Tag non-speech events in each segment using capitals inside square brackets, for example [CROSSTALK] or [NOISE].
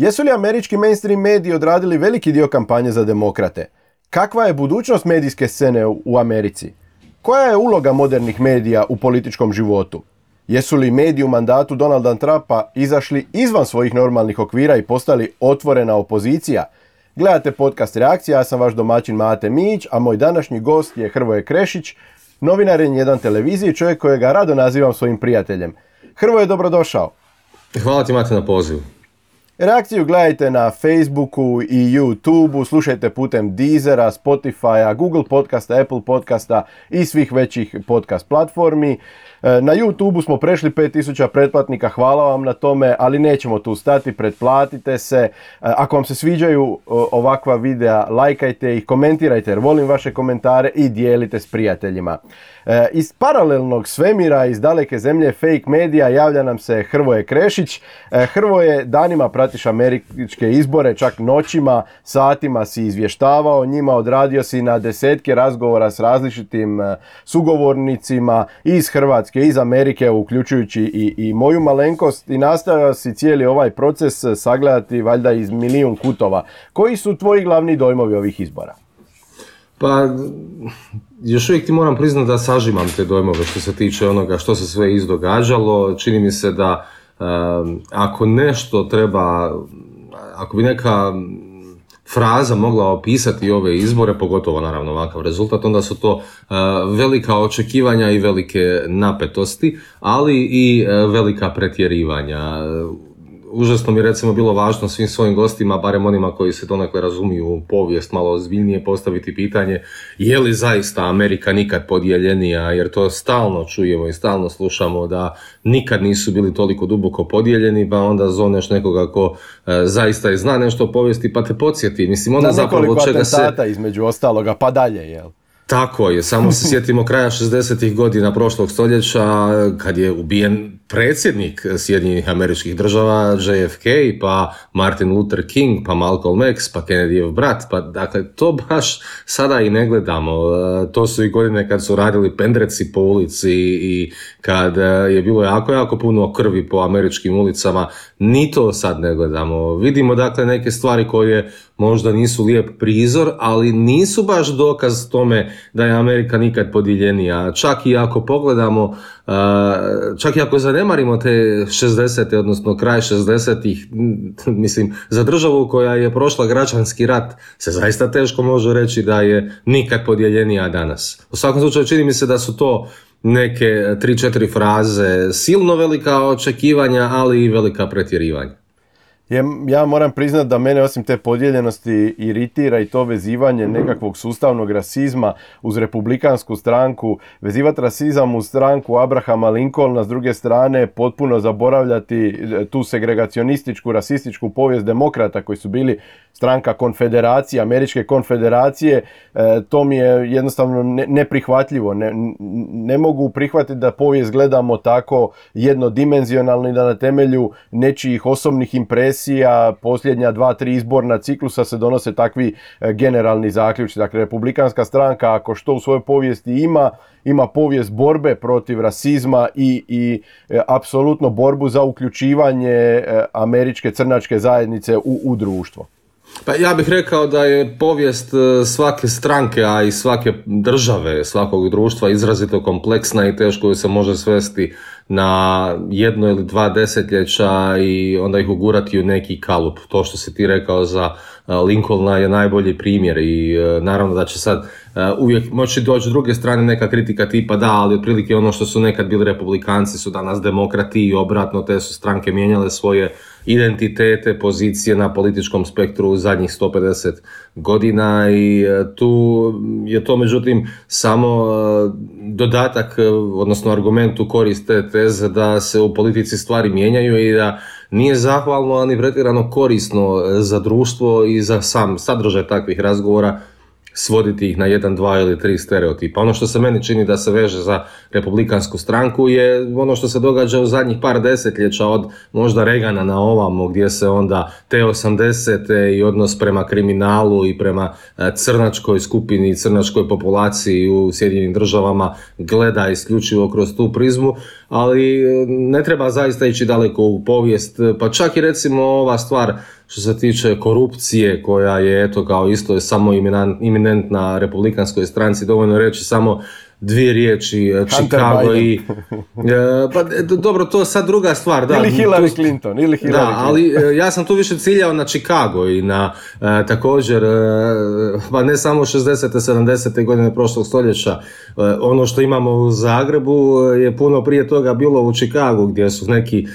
Jesu li američki mainstream mediji odradili veliki dio kampanje za demokrate? Kakva je budućnost medijske scene u Americi? Koja je uloga modernih medija u političkom životu? Jesu li mediji u mandatu Donalda Trumpa izašli izvan svojih normalnih okvira i postali otvorena opozicija? Gledate podcast Reakcija, ja sam vaš domaćin Mate Mić, a moj današnji gost je Hrvoje Krešić, novinar je jedan televiziji, čovjek kojega rado nazivam svojim prijateljem. Hrvoje, dobrodošao. Hvala ti Mate na pozivu. Reakciju gledajte na Facebooku i YouTubeu, slušajte putem Deezera, Spotifya, Google podcasta, Apple podcasta i svih većih podcast platformi. E, na YouTubeu smo prešli 5000 pretplatnika, hvala vam na tome, ali nećemo tu stati, pretplatite se. E, ako vam se sviđaju ovakva videa, lajkajte ih, komentirajte jer volim vaše komentare i dijelite s prijateljima. E, iz paralelnog svemira, iz daleke zemlje fake medija javlja nam se Hrvoje Krešić. Hrvoje danima pratiš američke izbore, čak noćima, satima si izvještavao njima, odradio si na desetke razgovora s različitim sugovornicima iz Hrvatske iz Amerike, uključujući i, i moju malenkost i nastavio si cijeli ovaj proces sagledati valjda iz milijun kutova. Koji su tvoji glavni dojmovi ovih izbora? Pa, još uvijek ti moram priznati da sažimam te dojmove što se tiče onoga što se sve izdogađalo. Čini mi se da ako nešto treba, ako bi neka fraza mogla opisati ove izbore, pogotovo naravno ovakav rezultat, onda su to e, velika očekivanja i velike napetosti, ali i e, velika pretjerivanja užasno mi recimo bilo važno svim svojim gostima, barem onima koji se donekle razumiju u povijest, malo ozbiljnije postaviti pitanje je li zaista Amerika nikad podijeljenija, jer to stalno čujemo i stalno slušamo da nikad nisu bili toliko duboko podijeljeni, pa onda zoneš nekoga ko e, zaista je zna nešto o povijesti, pa te podsjeti. Mislim, onda zapravo čega se... između ostaloga, pa dalje, jel? Tako je, samo se sjetimo kraja 60. godina prošlog stoljeća kad je ubijen predsjednik Sjedinjenih američkih država JFK, pa Martin Luther King, pa Malcolm X, pa Kennedyjev brat, pa dakle to baš sada i ne gledamo. E, to su i godine kad su radili pendreci po ulici i kad e, je bilo jako, jako puno krvi po američkim ulicama, ni to sad ne gledamo. Vidimo dakle neke stvari koje možda nisu lijep prizor, ali nisu baš dokaz tome da je Amerika nikad podijeljenija. Čak i ako pogledamo, čak i ako zanemarimo te 60. odnosno kraj 60-ih, [LAUGHS] mislim, za državu koja je prošla građanski rat se zaista teško može reći da je nikad podijeljenija danas. U svakom slučaju čini mi se da su to neke tri, četiri fraze, silno velika očekivanja, ali i velika pretjerivanja. Ja moram priznati da mene osim te podijeljenosti iritira i to vezivanje nekakvog sustavnog rasizma uz republikansku stranku, vezivati rasizam uz stranku Abrahama Lincolna, s druge strane potpuno zaboravljati e, tu segregacionističku, rasističku povijest demokrata koji su bili stranka konfederacije, američke konfederacije, e, to mi je jednostavno neprihvatljivo. Ne, ne mogu prihvatiti da povijest gledamo tako jednodimenzionalno i da na temelju nečijih osobnih impresija a posljednja dva, tri izborna ciklusa se donose takvi e, generalni zaključci. Dakle, republikanska stranka ako što u svojoj povijesti ima, ima povijest borbe protiv rasizma i, i e, apsolutno borbu za uključivanje e, američke crnačke zajednice u, u društvo. Pa ja bih rekao da je povijest svake stranke, a i svake države, svakog društva izrazito kompleksna i teško ju se može svesti na jedno ili dva desetljeća i onda ih ugurati u neki kalup. To što si ti rekao za Lincolna je najbolji primjer i e, naravno da će sad e, uvijek moći doći s druge strane neka kritika tipa da, ali otprilike ono što su nekad bili republikanci su danas demokrati i obratno te su stranke mijenjale svoje identitete, pozicije na političkom spektru zadnjih 150 godina i e, tu je to međutim samo dodatak, odnosno argument u korist te teze da se u politici stvari mijenjaju i da nije zahvalno, ani pretjerano korisno za društvo i za sam sadržaj takvih razgovora svoditi ih na jedan, dva ili tri stereotipa. Ono što se meni čini da se veže za republikansku stranku je ono što se događa u zadnjih par desetljeća od možda Regana na ovamo gdje se onda te 80. i odnos prema kriminalu i prema e, crnačkoj skupini i crnačkoj populaciji u Sjedinjenim državama gleda isključivo kroz tu prizmu, ali ne treba zaista ići daleko u povijest, pa čak i recimo ova stvar što se tiče korupcije koja je eto kao isto je samo iminentna republikanskoj stranci, dovoljno reći samo dvije riječi, e, Chicago i... E, pa dobro, to je sad druga stvar. Da, ili Hillary Clinton, ili Hillary Da, ali e, ja sam tu više ciljao na Chicago i na također, pa ne samo 60. 70. godine prošlog stoljeća, ono što imamo u Zagrebu je puno prije toga bilo u Chicagu gdje su neki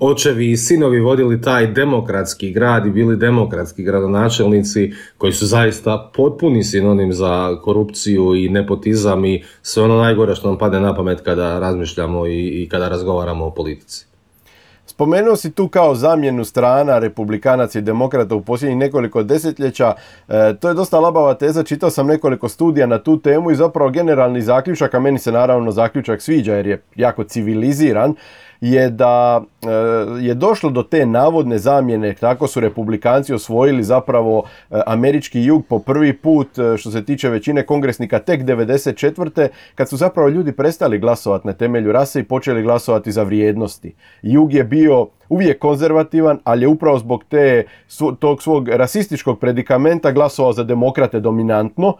očevi i sinovi vodili taj demokratski grad i bili demokratski gradonačelnici koji su zaista potpuni sinonim za korupciju i nepotizam i sve ono najgore što nam pade na pamet kada razmišljamo i, i kada razgovaramo o politici. Spomenuo si tu kao zamjenu strana republikanaca i demokrata u posljednjih nekoliko desetljeća. E, to je dosta labava teza, čitao sam nekoliko studija na tu temu i zapravo generalni zaključak, a meni se naravno zaključak sviđa jer je jako civiliziran, je da e, je došlo do te navodne zamjene, tako su republikanci osvojili zapravo e, američki jug po prvi put e, što se tiče većine kongresnika tek 94. kad su zapravo ljudi prestali glasovati na temelju rase i počeli glasovati za vrijednosti. Jug je bio uvijek konzervativan, ali je upravo zbog te, tog svog rasističkog predikamenta glasovao za demokrate dominantno,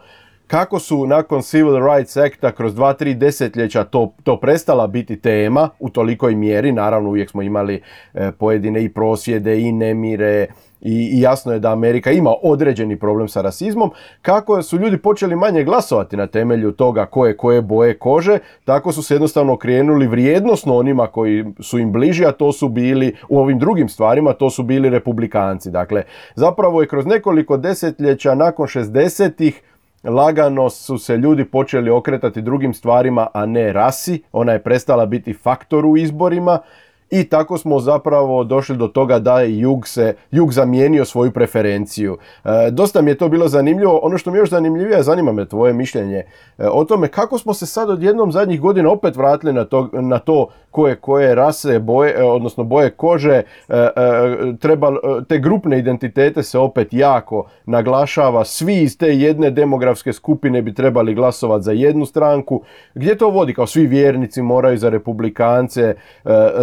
kako su nakon Civil Rights Acta kroz dva, tri desetljeća to, to prestala biti tema u tolikoj mjeri, naravno uvijek smo imali e, pojedine i prosvjede i nemire i, i jasno je da Amerika ima određeni problem sa rasizmom, kako su ljudi počeli manje glasovati na temelju toga koje koje boje kože, tako su se jednostavno krenuli vrijednosno onima koji su im bliži, a to su bili u ovim drugim stvarima, to su bili republikanci. Dakle, zapravo je kroz nekoliko desetljeća nakon 60-ih lagano su se ljudi počeli okretati drugim stvarima, a ne rasi. Ona je prestala biti faktor u izborima i tako smo zapravo došli do toga da je jug se jug zamijenio svoju preferenciju. E, dosta mi je to bilo zanimljivo. Ono što mi još zanimljivije, zanima me tvoje mišljenje e, o tome kako smo se sad odjednom zadnjih godina opet vratili na to, na to koje koje rase, boje, e, odnosno boje kože, treba, te grupne identitete se opet jako naglašava. Svi iz te jedne demografske skupine bi trebali glasovati za jednu stranku. Gdje to vodi? Kao svi vjernici moraju za republikance,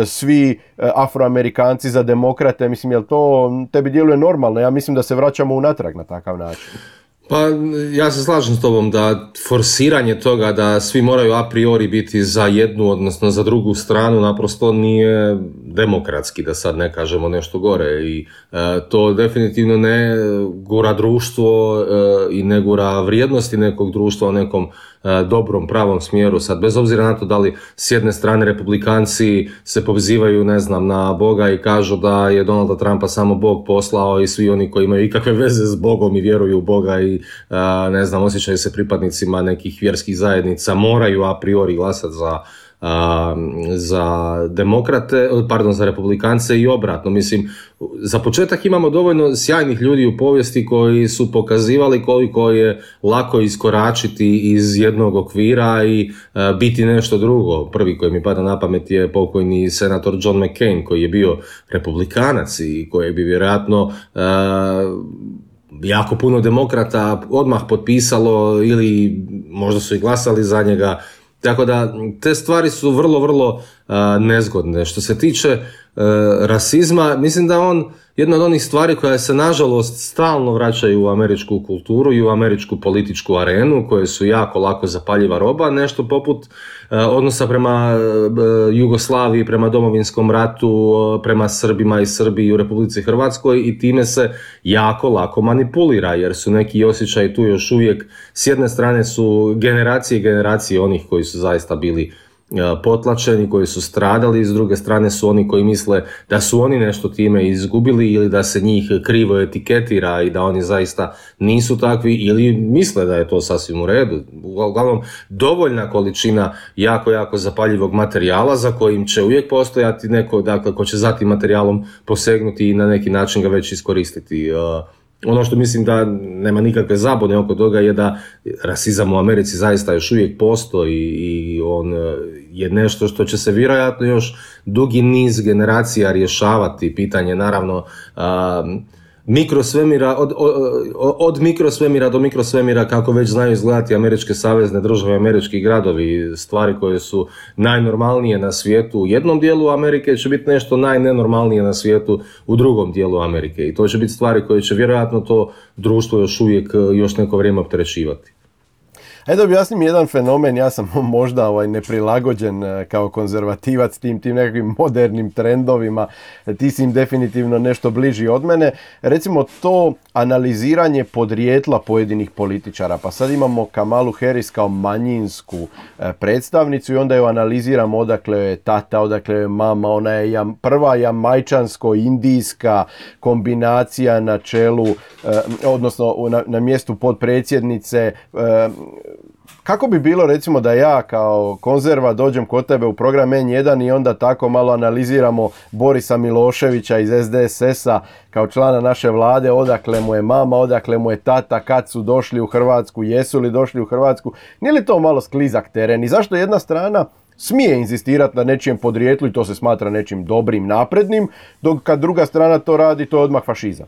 svi e, afroamerikanci za demokrate, mislim, jel to tebi djeluje normalno? Ja mislim da se vraćamo unatrag na takav način. Pa ja se slažem s tobom da forsiranje toga da svi moraju a priori biti za jednu, odnosno za drugu stranu, naprosto nije demokratski, da sad ne kažemo nešto gore. I e, to definitivno ne gura društvo e, i ne gura vrijednosti nekog društva u nekom dobrom, pravom smjeru. Sad, bez obzira na to da li s jedne strane republikanci se pozivaju, ne znam, na Boga i kažu da je Donalda Trumpa samo Bog poslao i svi oni koji imaju ikakve veze s Bogom i vjeruju u Boga i, e, ne znam, osjećaju se pripadnicima nekih vjerskih zajednica, moraju a priori glasati za za demokrate, pardon, za republikance i obratno. Mislim, za početak imamo dovoljno sjajnih ljudi u povijesti koji su pokazivali koliko je lako iskoračiti iz jednog okvira i biti nešto drugo. Prvi koji mi pada na pamet je pokojni senator John McCain koji je bio republikanac i koji bi vjerojatno jako puno demokrata odmah potpisalo ili možda su i glasali za njega tako da te stvari su vrlo, vrlo nezgodne. Što se tiče e, rasizma, mislim da on jedna od onih stvari koja se nažalost stalno vraćaju u američku kulturu i u američku političku arenu, koje su jako lako zapaljiva roba, nešto poput e, odnosa prema e, Jugoslaviji, prema domovinskom ratu, prema Srbima i Srbiji u Republici Hrvatskoj i time se jako lako manipulira, jer su neki osjećaji tu još uvijek, s jedne strane su generacije i generacije onih koji su zaista bili E, potlačeni, koji su stradali, s druge strane su oni koji misle da su oni nešto time izgubili ili da se njih krivo etiketira i da oni zaista nisu takvi ili misle da je to sasvim u redu. Uglavnom, dovoljna količina jako, jako zapaljivog materijala za kojim će uvijek postojati neko, dakle, ko će za tim materijalom posegnuti i na neki način ga već iskoristiti. Ono što mislim da nema nikakve zabune oko toga je da rasizam u Americi zaista još uvijek postoji i on e, je nešto što će se vjerojatno još dugi niz generacija rješavati. Pitanje naravno mikrosvemira, od, od mikrosvemira do mikrosvemira kako već znaju izgledati američke savezne države, američki gradovi, stvari koje su najnormalnije na svijetu u jednom dijelu Amerike će biti nešto najnenormalnije na svijetu u drugom dijelu Amerike i to će biti stvari koje će vjerojatno to društvo još uvijek još neko vrijeme opterećivati. Ajde objasnim jedan fenomen, ja sam [LAUGHS] možda ovaj neprilagođen e, kao konzervativac tim, tim nekakvim modernim trendovima, ti si im definitivno nešto bliži od mene. Recimo to analiziranje podrijetla pojedinih političara, pa sad imamo Kamalu Harris kao manjinsku e, predstavnicu i onda ju analiziramo odakle je tata, odakle je mama, ona je jam, prva jamajčansko-indijska kombinacija na čelu, e, odnosno na mjestu podpredsjednice kako bi bilo recimo da ja kao konzerva dođem kod tebe u program N1 i onda tako malo analiziramo Borisa Miloševića iz SDSS-a kao člana naše vlade, odakle mu je mama, odakle mu je tata, kad su došli u Hrvatsku, jesu li došli u Hrvatsku. Nije li to malo sklizak teren i zašto jedna strana smije inzistirati na nečijem podrijetlu i to se smatra nečim dobrim, naprednim, dok kad druga strana to radi, to je odmah fašizam.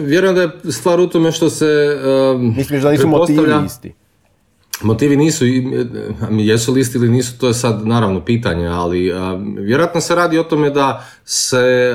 Vjerujem da je stvar u tome što se... Um, Misliš da nisu motivi isti? Motivi nisu, jesu li isti ili nisu, to je sad naravno pitanje, ali vjerojatno se radi o tome da se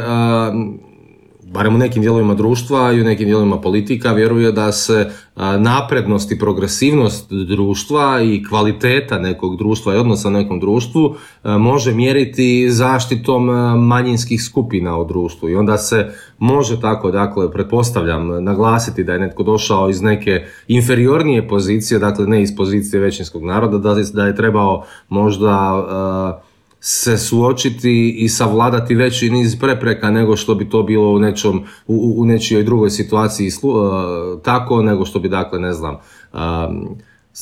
barem u nekim dijelovima društva i u nekim dijelovima politika vjeruje da se naprednost i progresivnost društva i kvaliteta nekog društva i odnosa nekom društvu može mjeriti zaštitom manjinskih skupina u društvu. I onda se može tako, dakle, pretpostavljam, naglasiti da je netko došao iz neke inferiornije pozicije, dakle ne iz pozicije većinskog naroda, da je trebao možda se suočiti i savladati veći niz prepreka nego što bi to bilo u nečom u, u nečijoj drugoj situaciji uh, tako nego što bi dakle ne znam um,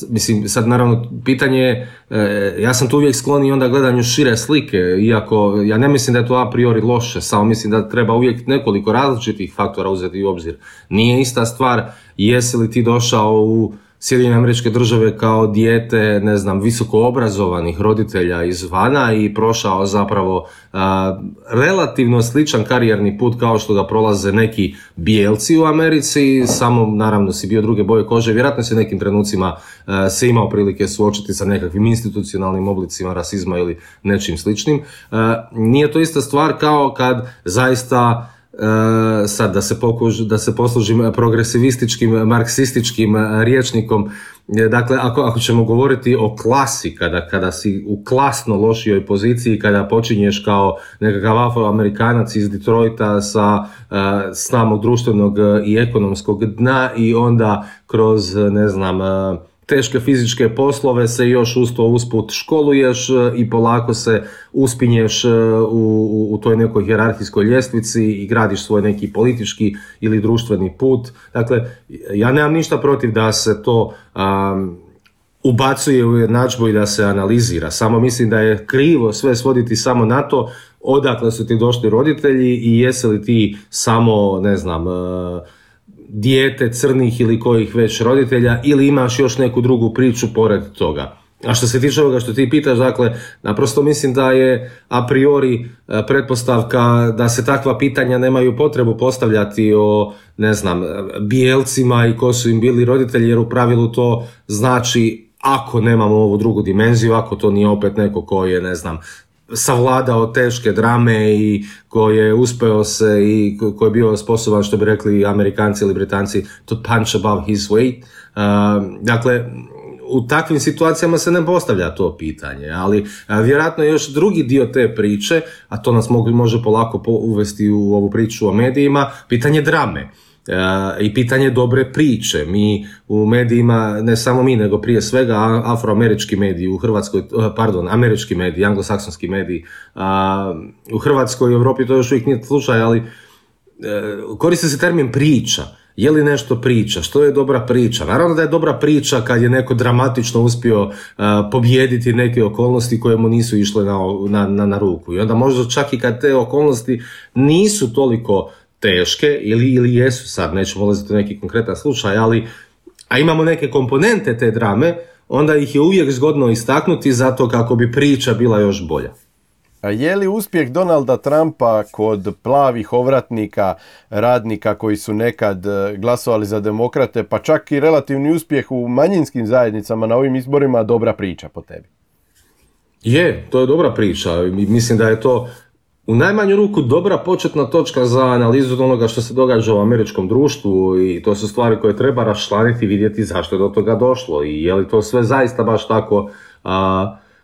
Mislim, sad naravno, pitanje je, e, ja sam tu uvijek sklon i onda gledanju šire slike, iako ja ne mislim da je to a priori loše, samo mislim da treba uvijek nekoliko različitih faktora uzeti u obzir. Nije ista stvar, jesi li ti došao u Sjedinjene američke države kao dijete, ne znam, visoko obrazovanih roditelja izvana i prošao zapravo relativno sličan karijerni put kao što ga prolaze neki bijelci u Americi, samo naravno si bio druge boje kože, vjerojatno se nekim trenucima se imao prilike suočiti sa nekakvim institucionalnim oblicima rasizma ili nečim sličnim. nije to ista stvar kao kad zaista sad da se, pokuž, da se poslužim progresivističkim, marksističkim e, riječnikom, e, dakle ako, ako ćemo govoriti o klasi, kada, kada si u klasno lošijoj poziciji, kada počinješ kao nekakav afroamerikanac iz Detroita sa samog društvenog i ekonomskog dna i onda kroz, ne znam, teške fizičke poslove se još uz usput školuješ e, i polako se uspinješ e, u, u toj nekoj hjerarhijskoj ljestvici i gradiš svoj neki politički ili društveni put. Dakle, ja nemam ništa protiv da se to um, ubacuje u jednadžbu i da se analizira. Samo mislim da je krivo sve svoditi samo na to odakle su ti došli roditelji i jesi li ti samo, ne znam, uh, dijete crnih ili kojih već roditelja ili imaš još neku drugu priču pored toga. A što se tiče ovoga što ti pitaš, dakle, naprosto mislim da je a priori e, pretpostavka da se takva pitanja nemaju potrebu postavljati o, ne znam, bijelcima i ko su im bili roditelji, jer u pravilu to znači ako nemamo ovu drugu dimenziju, ako to nije opet neko ko je, ne znam, savladao teške drame i koji je uspeo se i koji je bio sposoban, što bi rekli Amerikanci ili Britanci, to punch above his weight. Uh, dakle, u takvim situacijama se ne postavlja to pitanje, ali uh, vjerojatno je još drugi dio te priče, a to nas može polako uvesti u ovu priču o medijima, pitanje drame. E, i pitanje dobre priče. Mi u medijima, ne samo mi, nego prije svega afroamerički mediji u Hrvatskoj, e, pardon, američki mediji, anglosaksonski mediji, u Hrvatskoj i Europi to još uvijek nije slučaj, ali e, koriste se termin priča. Je li nešto priča? Što je dobra priča? Naravno da je dobra priča kad je neko dramatično uspio pobijediti neke okolnosti koje mu nisu išle na, na, na ruku. I onda možda čak i kad te okolnosti nisu toliko teške ili, ili jesu sad, nećemo ulaziti u neki konkretan slučaj, ali a imamo neke komponente te drame, onda ih je uvijek zgodno istaknuti zato kako bi priča bila još bolja. je li uspjeh Donalda Trumpa kod plavih ovratnika, radnika koji su nekad e, glasovali za demokrate, pa čak i relativni uspjeh u manjinskim zajednicama na ovim izborima dobra priča po tebi? Je, to je dobra priča. Mislim da je to u najmanju ruku dobra početna točka za analizu onoga što se događa u američkom društvu i to su stvari koje treba raščlaniti i vidjeti zašto je do toga došlo i je li to sve zaista baš tako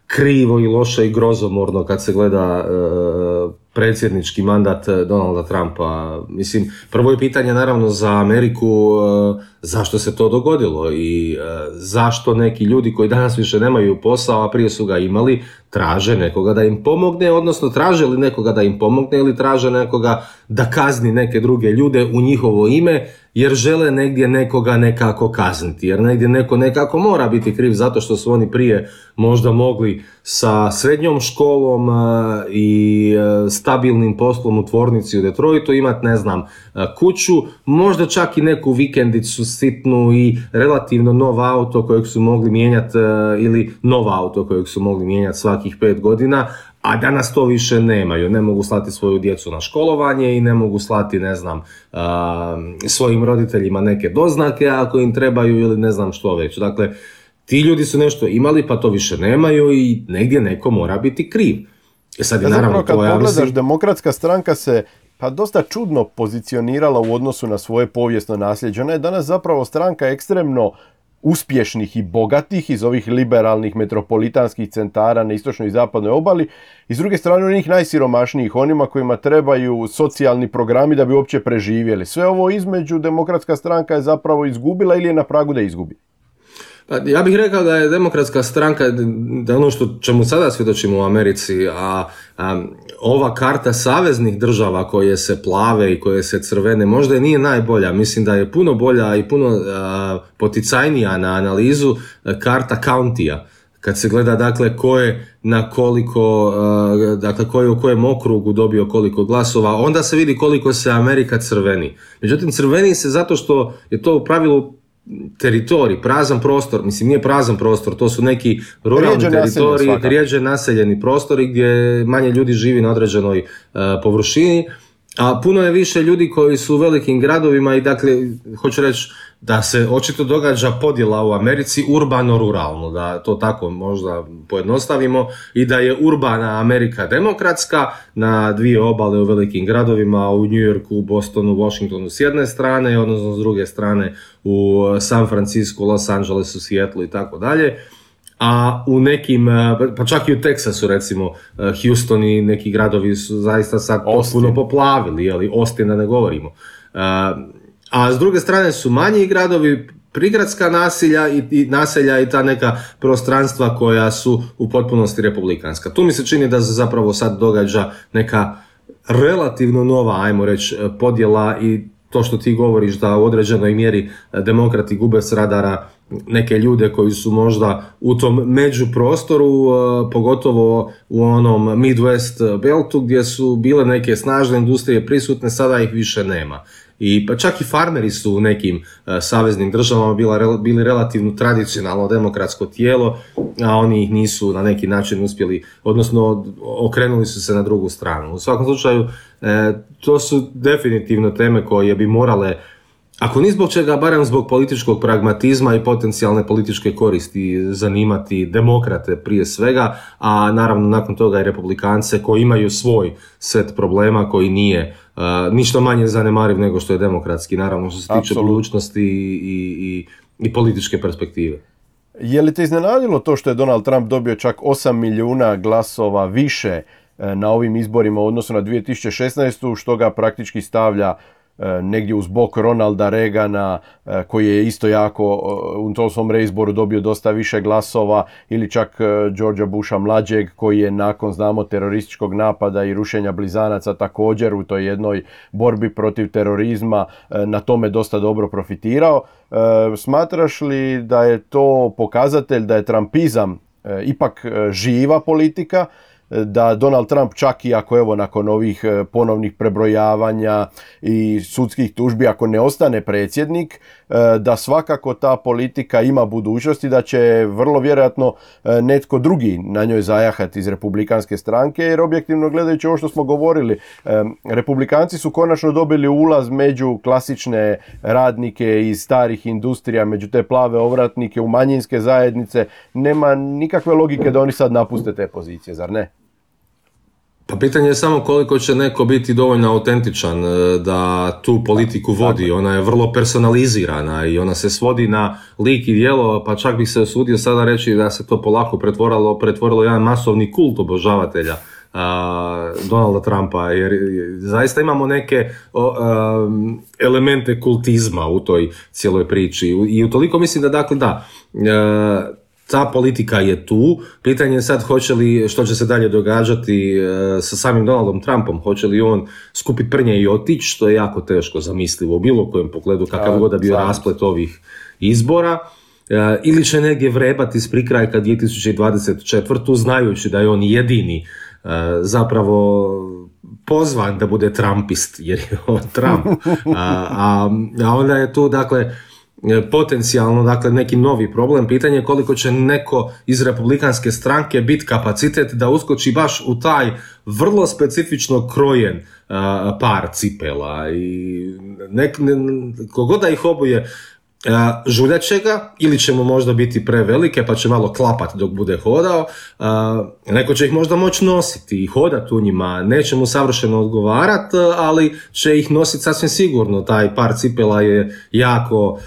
krivo i loše i grozomorno kad se gleda e, predsjednički mandat eh, Donalda Trumpa. Mislim, prvo je pitanje naravno za Ameriku eh, zašto se to dogodilo i eh, zašto neki ljudi koji danas više nemaju posao, a prije su ga imali, traže nekoga da im pomogne, odnosno traže li nekoga da im pomogne ili traže nekoga da kazni neke druge ljude u njihovo ime, jer žele negdje nekoga nekako kazniti, jer negdje neko nekako mora biti kriv zato što su oni prije možda mogli sa srednjom školom i stabilnim poslom u tvornici u Detroitu imati, ne znam, e, kuću, možda čak i neku vikendicu sitnu i relativno nov auto kojeg su mogli mijenjati e, ili nov auto kojeg su mogli mijenjati svakih pet godina, a danas to više nemaju. Ne mogu slati svoju djecu na školovanje i ne mogu slati, ne znam, svojim roditeljima neke doznake ako im trebaju ili ne znam što već. Dakle, ti ljudi su nešto imali pa to više nemaju i negdje neko mora biti kriv. E sad je naravno kad pogledaš, demokratska stranka se pa dosta čudno pozicionirala u odnosu na svoje povijesno nasljeđe. Ona je danas zapravo stranka ekstremno uspješnih i bogatih iz ovih liberalnih metropolitanskih centara na istočnoj i zapadnoj obali i s druge strane onih najsiromašnijih, onima kojima trebaju socijalni programi da bi uopće preživjeli. Sve ovo između demokratska stranka je zapravo izgubila ili je na pragu da izgubi. Pa ja bih rekao da je demokratska stranka, da ono što čemu sada svjedočimo u Americi, a, ova karta saveznih država koje se plave i koje se crvene možda i nije najbolja. Mislim da je puno bolja i puno poticajnija na analizu karta countija kad se gleda dakle ko je na koliko, dakle ko je u kojem okrugu dobio koliko glasova, onda se vidi koliko se Amerika crveni. Međutim, crveni se zato što je to u pravilu teritorij, prazan prostor, mislim nije prazan prostor, to su neki ruralni teritoriji, rijeđe naseljeni prostori gdje manje ljudi živi na određenoj uh, površini, a puno je više ljudi koji su u velikim gradovima i dakle, hoću reći da se očito događa podjela u Americi urbano-ruralno, da to tako možda pojednostavimo i da je urbana Amerika demokratska na dvije obale u velikim gradovima, u New Yorku, Bostonu, Washingtonu s jedne strane, odnosno s druge strane u San Francisco, Los Angelesu, Seattle i tako dalje a u nekim, pa čak i u Teksasu recimo, Houston i neki gradovi su zaista sad potpuno poplavili, ali Austin da ne govorimo a s druge strane su manji gradovi, prigradska nasilja i, i naselja i ta neka prostranstva koja su u potpunosti republikanska. Tu mi se čini da se zapravo sad događa neka relativno nova, ajmo reći, podjela i to što ti govoriš da u određenoj mjeri demokrati gube s radara neke ljude koji su možda u tom među prostoru, e, pogotovo u onom Midwest beltu gdje su bile neke snažne industrije prisutne, sada ih više nema. I pa čak i farmeri su u nekim uh, saveznim državama bila, bili relativno tradicionalno demokratsko tijelo, a oni ih nisu na neki način uspjeli, odnosno okrenuli su se na drugu stranu. U svakom slučaju, e, to su definitivno teme koje bi morale ako ni zbog čega, barem zbog političkog pragmatizma i potencijalne političke koristi zanimati demokrate prije svega, a naravno nakon toga i republikance koji imaju svoj set problema koji nije ništa manje zanemariv nego što je demokratski, naravno što se tiče Absolut. budućnosti i, i, i političke perspektive. Je li te iznenadilo to što je Donald Trump dobio čak 8 milijuna glasova više e, na ovim izborima u odnosu na 2016. što ga praktički stavlja negdje uz bok Ronalda Regana e, koji je isto jako e, u tom svom reizboru dobio dosta više glasova ili čak Georgia Busha mlađeg koji je nakon znamo terorističkog napada i rušenja blizanaca također u toj jednoj borbi protiv terorizma na tome dosta dobro profitirao. Smatraš li da je to pokazatelj da je Trumpizam ipak živa politika da Donald Trump čak i ako evo nakon ovih e, ponovnih prebrojavanja i sudskih tužbi ako ne ostane predsjednik da svakako ta politika ima budućnosti da će vrlo vjerojatno e, netko drugi na njoj zajahati iz republikanske stranke jer objektivno gledajući ovo što smo govorili republikanci su konačno dobili ulaz među klasične radnike iz starih industrija među te plave ovratnike u manjinske zajednice. Nema nikakve logike da oni sad napuste te pozicije zar ne pa pitanje je samo koliko će neko biti dovoljno autentičan e, da tu politiku vodi. Ona je vrlo personalizirana i ona se svodi na lik i djelo, pa čak bih se usudio sada reći da se to polako pretvorilo, pretvorilo jedan masovni kult obožavatelja Donalda Trumpa, jer zaista imamo neke elemente kultizma u toj cijeloj priči. I u toliko mislim da dakle da, e, ta politika je tu. Pitanje je sad hoće li, što će se dalje događati e, sa samim Donaldom Trumpom, hoće li on skupiti prnje i otići, što je jako teško zamislivo u bilo kojem pogledu, kakav god da bio rasplet ovih izbora. E, ili će negdje vrebati s prikrajka 2024. znajući da je on jedini e, zapravo pozvan da bude Trumpist, jer je on Trump. [LAUGHS] A, a, a onda je tu, dakle, potencijalno dakle neki novi problem. Pitanje je koliko će neko iz republikanske stranke biti kapacitet da uskoči baš u taj vrlo specifično krojen e, par cipela i nek, ne, kogod da ih obuje žuljat će ga ili će mu možda biti prevelike pa će malo klapat dok bude hodao. Neko će ih možda moći nositi i hodat u njima, neće mu savršeno odgovarat, ali će ih nositi sasvim sigurno. Taj par cipela je jako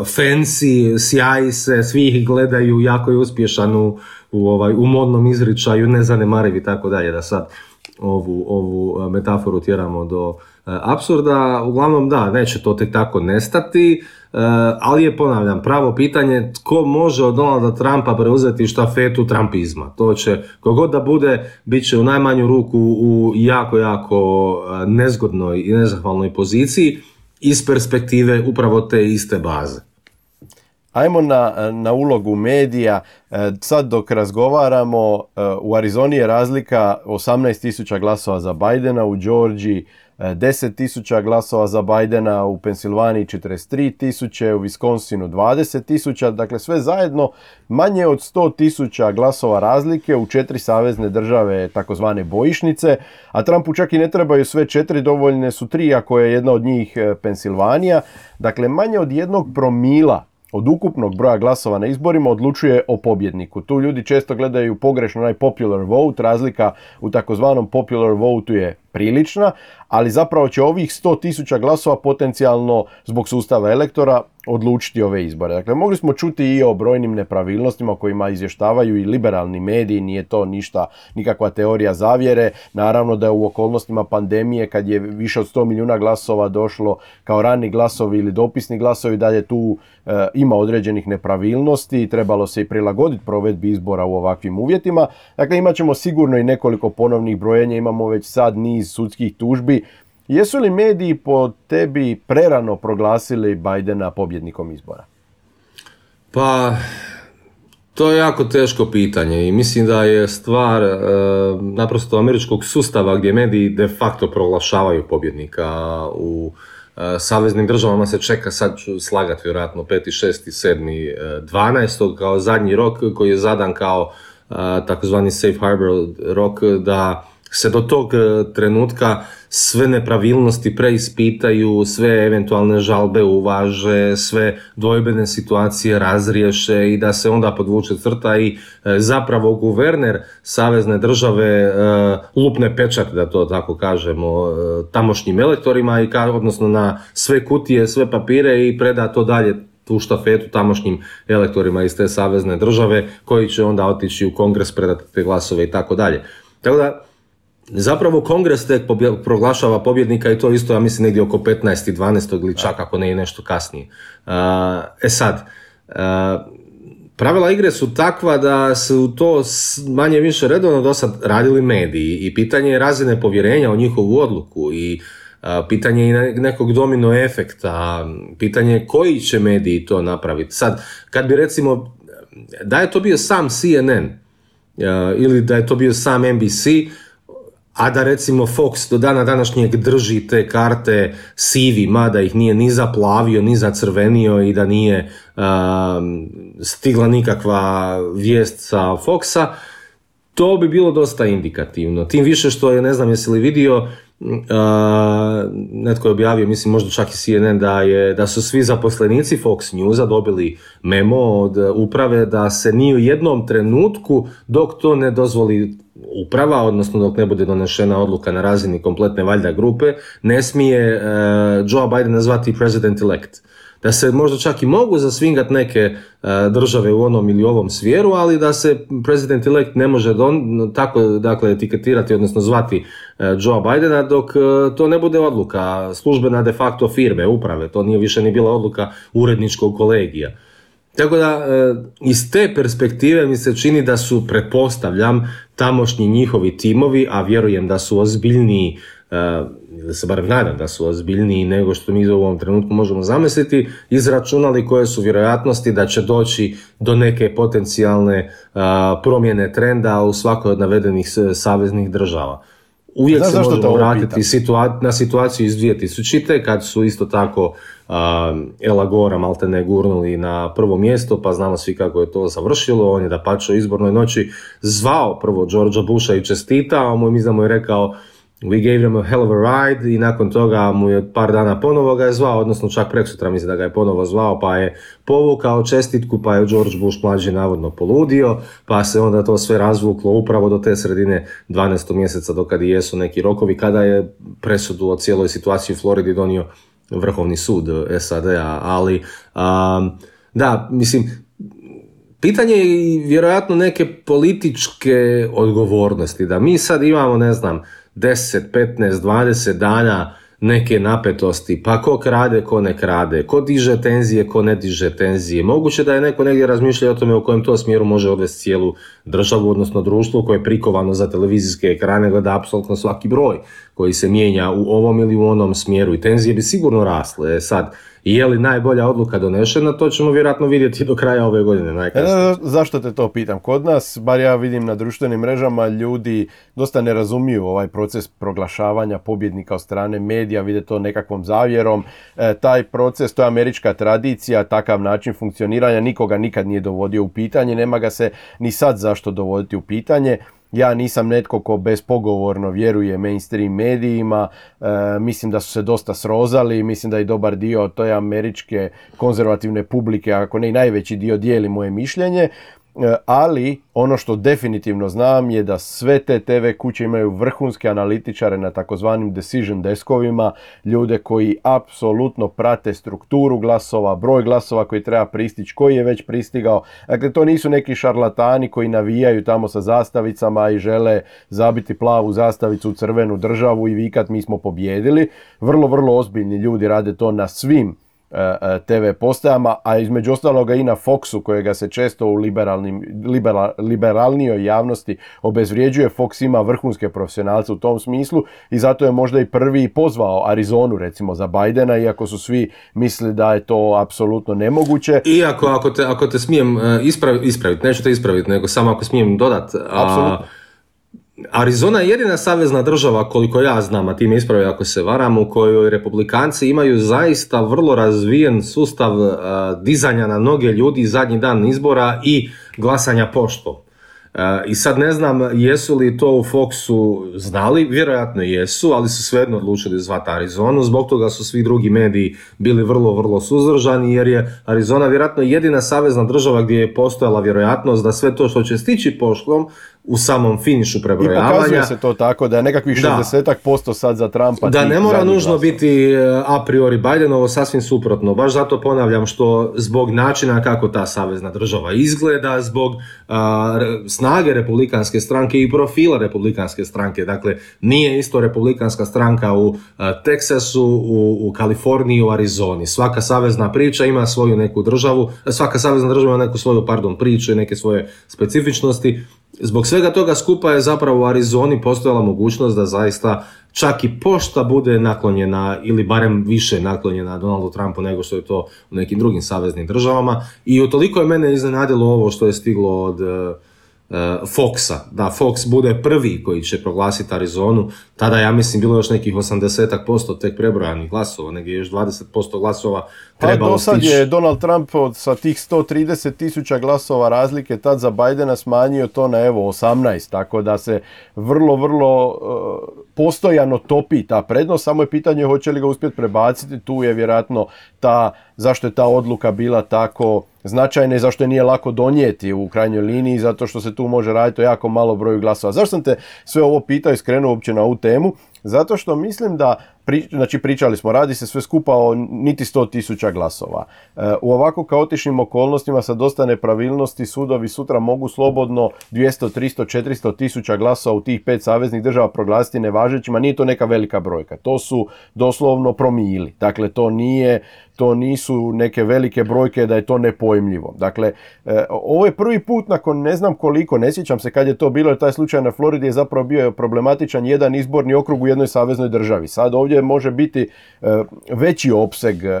fancy, sjaji se, svi ih gledaju, jako je uspješan u, u, ovaj, u modnom izričaju, nezanemariv i tako dalje, da sad ovu, ovu metaforu tjeramo do apsurda. Uglavnom da, neće to tek tako nestati. E, ali je ponavljam pravo pitanje tko može od Donalda Trumpa preuzeti štafetu Trumpizma. To će, kogod da bude, bit će u najmanju ruku u jako, jako e, nezgodnoj i nezahvalnoj poziciji iz perspektive upravo te iste baze. Ajmo na, na ulogu medija. E, sad dok razgovaramo, u Arizoni je razlika 18.000 glasova za Bidena, u Georgiji 10 tisuća glasova za Bidena, u Pensilvaniji 43 tisuće, u Wisconsinu 20 tisuća, dakle sve zajedno manje od 100 tisuća glasova razlike u četiri savezne države takozvane bojišnice, a Trumpu čak i ne trebaju sve četiri, dovoljne su tri ako je jedna od njih e, Pensilvanija, dakle manje od jednog promila od ukupnog broja glasova na izborima odlučuje o pobjedniku. Tu ljudi često gledaju pogrešno onaj popular vote, razlika u takozvanom popular vote je prilična, ali zapravo će ovih 100.000 glasova potencijalno zbog sustava elektora odlučiti ove izbore. Dakle, mogli smo čuti i o brojnim nepravilnostima kojima izvještavaju i liberalni mediji, nije to ništa, nikakva teorija zavjere. Naravno da je u okolnostima pandemije kad je više od 100 milijuna glasova došlo kao rani glasovi ili dopisni glasovi, da je tu e, ima određenih nepravilnosti i trebalo se i prilagoditi provedbi izbora u ovakvim uvjetima. Dakle, imat ćemo sigurno i nekoliko ponovnih brojenja, imamo već sad niz sudskih tužbi Jesu li mediji po tebi prerano proglasili Bidena pobjednikom izbora? Pa, to je jako teško pitanje i mislim da je stvar e, naprosto američkog sustava gdje mediji de facto proglašavaju pobjednika u e, saveznim državama se čeka, sad ću slagati vjerojatno 5. 6. 7. 12. kao zadnji rok koji je zadan kao e, takozvani safe harbor rok da se do tog e, trenutka sve nepravilnosti preispitaju, sve eventualne žalbe uvaže, sve dvojbene situacije razriješe i da se onda podvuče crta i e, zapravo guverner savezne države e, lupne pečat, da to tako kažemo, tamošnjim elektorima i odnosno na sve kutije, sve papire i preda to dalje tu štafetu tamošnjim elektorima iz te savezne države koji će onda otići u kongres predati te glasove i tako dalje. Tako da Zapravo kongres tek proglašava pobjednika i to isto, ja mislim, negdje oko 15. 12. ili čak ako ne i nešto kasnije. E sad, pravila igre su takva da su to manje više redovno do sad radili mediji i pitanje je razine povjerenja u njihovu odluku i pitanje je nekog domino efekta, pitanje je koji će mediji to napraviti. Sad, kad bi recimo, da je to bio sam CNN, ili da je to bio sam NBC, a da recimo Fox do dana današnjeg drži te karte sivi, mada ih nije ni zaplavio, ni zacrvenio i da nije stigla nikakva vijest sa Foxa, to bi bilo dosta indikativno. Tim više što je, ne znam jesi li vidio, netko je objavio, mislim možda čak i CNN, da, je, da su svi zaposlenici Fox Newsa dobili memo od uprave da se ni u jednom trenutku dok to ne dozvoli uprava, odnosno dok ne bude donešena odluka na razini kompletne valjda grupe, ne smije uh, Joe Biden nazvati president elect. Da se možda čak i mogu zasvingat neke e, države u onom ili ovom svjeru, ali da se president elect ne može don, tako dakle etiketirati, odnosno zvati e, Joe Bidena dok e, to ne bude odluka službena de facto firme, uprave, to nije više ni bila odluka uredničkog kolegija. Tako da iz te perspektive mi se čini da su, pretpostavljam, tamošnji njihovi timovi, a vjerujem da su ozbiljniji ili se barem nadam da su ozbiljniji nego što mi u ovom trenutku možemo zamisliti, izračunali koje su vjerojatnosti da će doći do neke potencijalne promjene trenda u svakoj od navedenih saveznih država. Uvijek se možemo vratiti na situaciju iz 2000. kad su isto tako uh, Ela Gora maltene gurnuli na prvo mjesto, pa znamo svi kako je to završilo. On je da pače izbornoj noći zvao prvo Georgea Busha i čestitao mu i mi je rekao We gave him a hell of a ride i nakon toga mu je par dana ponovo ga je zvao, odnosno čak preksutra mislim da ga je ponovo zvao pa je povukao čestitku pa je George Bush mlađi navodno poludio pa se onda to sve razvuklo upravo do te sredine 12. mjeseca do kada jesu neki rokovi kada je presudu o cijeloj situaciji u Floridi donio Vrhovni sud SAD-a, ali da, mislim, pitanje je vjerojatno neke političke odgovornosti, da mi sad imamo, ne znam, 10, 15, 20 dana neke napetosti, pa ko krade, ko ne krade, ko diže tenzije, ko ne diže tenzije. Moguće da je neko negdje razmišljao o tome u kojem to smjeru može odvesti cijelu državu, odnosno društvo koje je prikovano za televizijske ekrane, gleda apsolutno svaki broj koji se mijenja u ovom ili u onom smjeru i tenzije bi sigurno rasle. E sad, je li najbolja odluka donešena, to ćemo vjerojatno vidjeti do kraja ove godine najkasnije. E, zašto te to pitam? Kod nas, bar ja vidim na društvenim mrežama, ljudi dosta ne razumiju ovaj proces proglašavanja pobjednika od strane medija, vide to nekakvom zavjerom. E, taj proces, to je američka tradicija, takav način funkcioniranja nikoga nikad nije dovodio u pitanje, nema ga se ni sad zašto dovoditi u pitanje. Ja nisam netko ko bespogovorno vjeruje mainstream medijima, e, mislim da su se dosta srozali, mislim da i dobar dio je američke konzervativne publike, ako ne i najveći dio dijeli moje mišljenje. E, ali ono što definitivno znam je da sve te TV kuće imaju vrhunske analitičare na takozvanim decision deskovima, ljude koji apsolutno prate strukturu glasova, broj glasova koji treba pristići, koji je već pristigao. Dakle, to nisu neki šarlatani koji navijaju tamo sa zastavicama i žele zabiti plavu zastavicu u crvenu državu i vikat mi smo pobjedili. Vrlo, vrlo ozbiljni ljudi rade to na svim TV postajama, a između ostaloga i na Foxu kojega se često u liberalnim, liberalnijoj javnosti obezvrijeđuje. Fox ima vrhunske profesionalce u tom smislu i zato je možda i prvi pozvao Arizonu recimo za Bidena, iako su svi mislili da je to apsolutno nemoguće. Iako ako te, ako te smijem e, ispraviti, ispravit, neću te ispraviti, nego samo ako smijem dodat. Apsolutno. Arizona je jedina savezna država, koliko ja znam, a ti me ispravi ako se varam, u kojoj republikanci imaju zaista vrlo razvijen sustav dizanja na noge ljudi zadnji dan izbora i glasanja poštom. I sad ne znam jesu li to u Foxu znali, vjerojatno jesu, ali su svejedno odlučili zvati Arizonu, zbog toga su svi drugi mediji bili vrlo, vrlo suzdržani jer je Arizona vjerojatno jedina savezna država gdje je postojala vjerojatnost da sve to što će stići poštom u samom finišu prebrojavanja. I pokazuje se to tako da je nekakvih 60 posto sad za Trumpa. Da ne mora nužno biti e, a priori Bidenovo, sasvim suprotno. Baš zato ponavljam što zbog načina kako ta savezna država izgleda, zbog snage republikanske stranke i profila republikanske stranke. Dakle, nije isto republikanska stranka u Teksasu, u, u Kaliforniji, u Arizoni. Svaka savezna priča ima svoju neku državu, svaka savezna država ima neku svoju, pardon, priču i neke svoje specifičnosti Zbog svega toga skupa je zapravo u Arizoni postojala mogućnost da zaista čak i pošta bude naklonjena ili barem više naklonjena Donaldu Trumpu nego što je to u nekim drugim saveznim državama. I utoliko je mene iznenadilo ovo što je stiglo od uh, Foxa, da Fox bude prvi koji će proglasiti Arizonu, tada ja mislim bilo još nekih 80% tek prebrojanih glasova, negdje još 20% glasova pa trebalo Pa do sad je Donald Trump od, sa tih 130 tisuća glasova razlike tad za Bidena smanjio to na evo 18, tako da se vrlo, vrlo uh, postojano topi ta prednost, samo je pitanje hoće li ga uspjeti prebaciti, tu je vjerojatno ta, zašto je ta odluka bila tako značajna i zašto je nije lako donijeti u krajnjoj liniji, zato što se tu može raditi o jako malo broju glasova. Zašto sam te sve ovo pitao i skrenuo uopće na ovu temu? Zato što mislim da znači pričali smo, radi se sve skupa o niti 100 tisuća glasova. E, u ovako kaotičnim okolnostima sa dosta nepravilnosti sudovi sutra mogu slobodno 200, 300, 400 tisuća glasova u tih pet saveznih država proglasiti nevažećima. Nije to neka velika brojka. To su doslovno promili. Dakle, to nije to nisu neke velike brojke da je to nepojmljivo. Dakle, e, ovo je prvi put nakon ne znam koliko, ne sjećam se kad je to bilo, taj slučaj na Floridi je zapravo bio problematičan jedan izborni okrug u jednoj saveznoj državi. Sad ovdje može biti e, veći opseg e,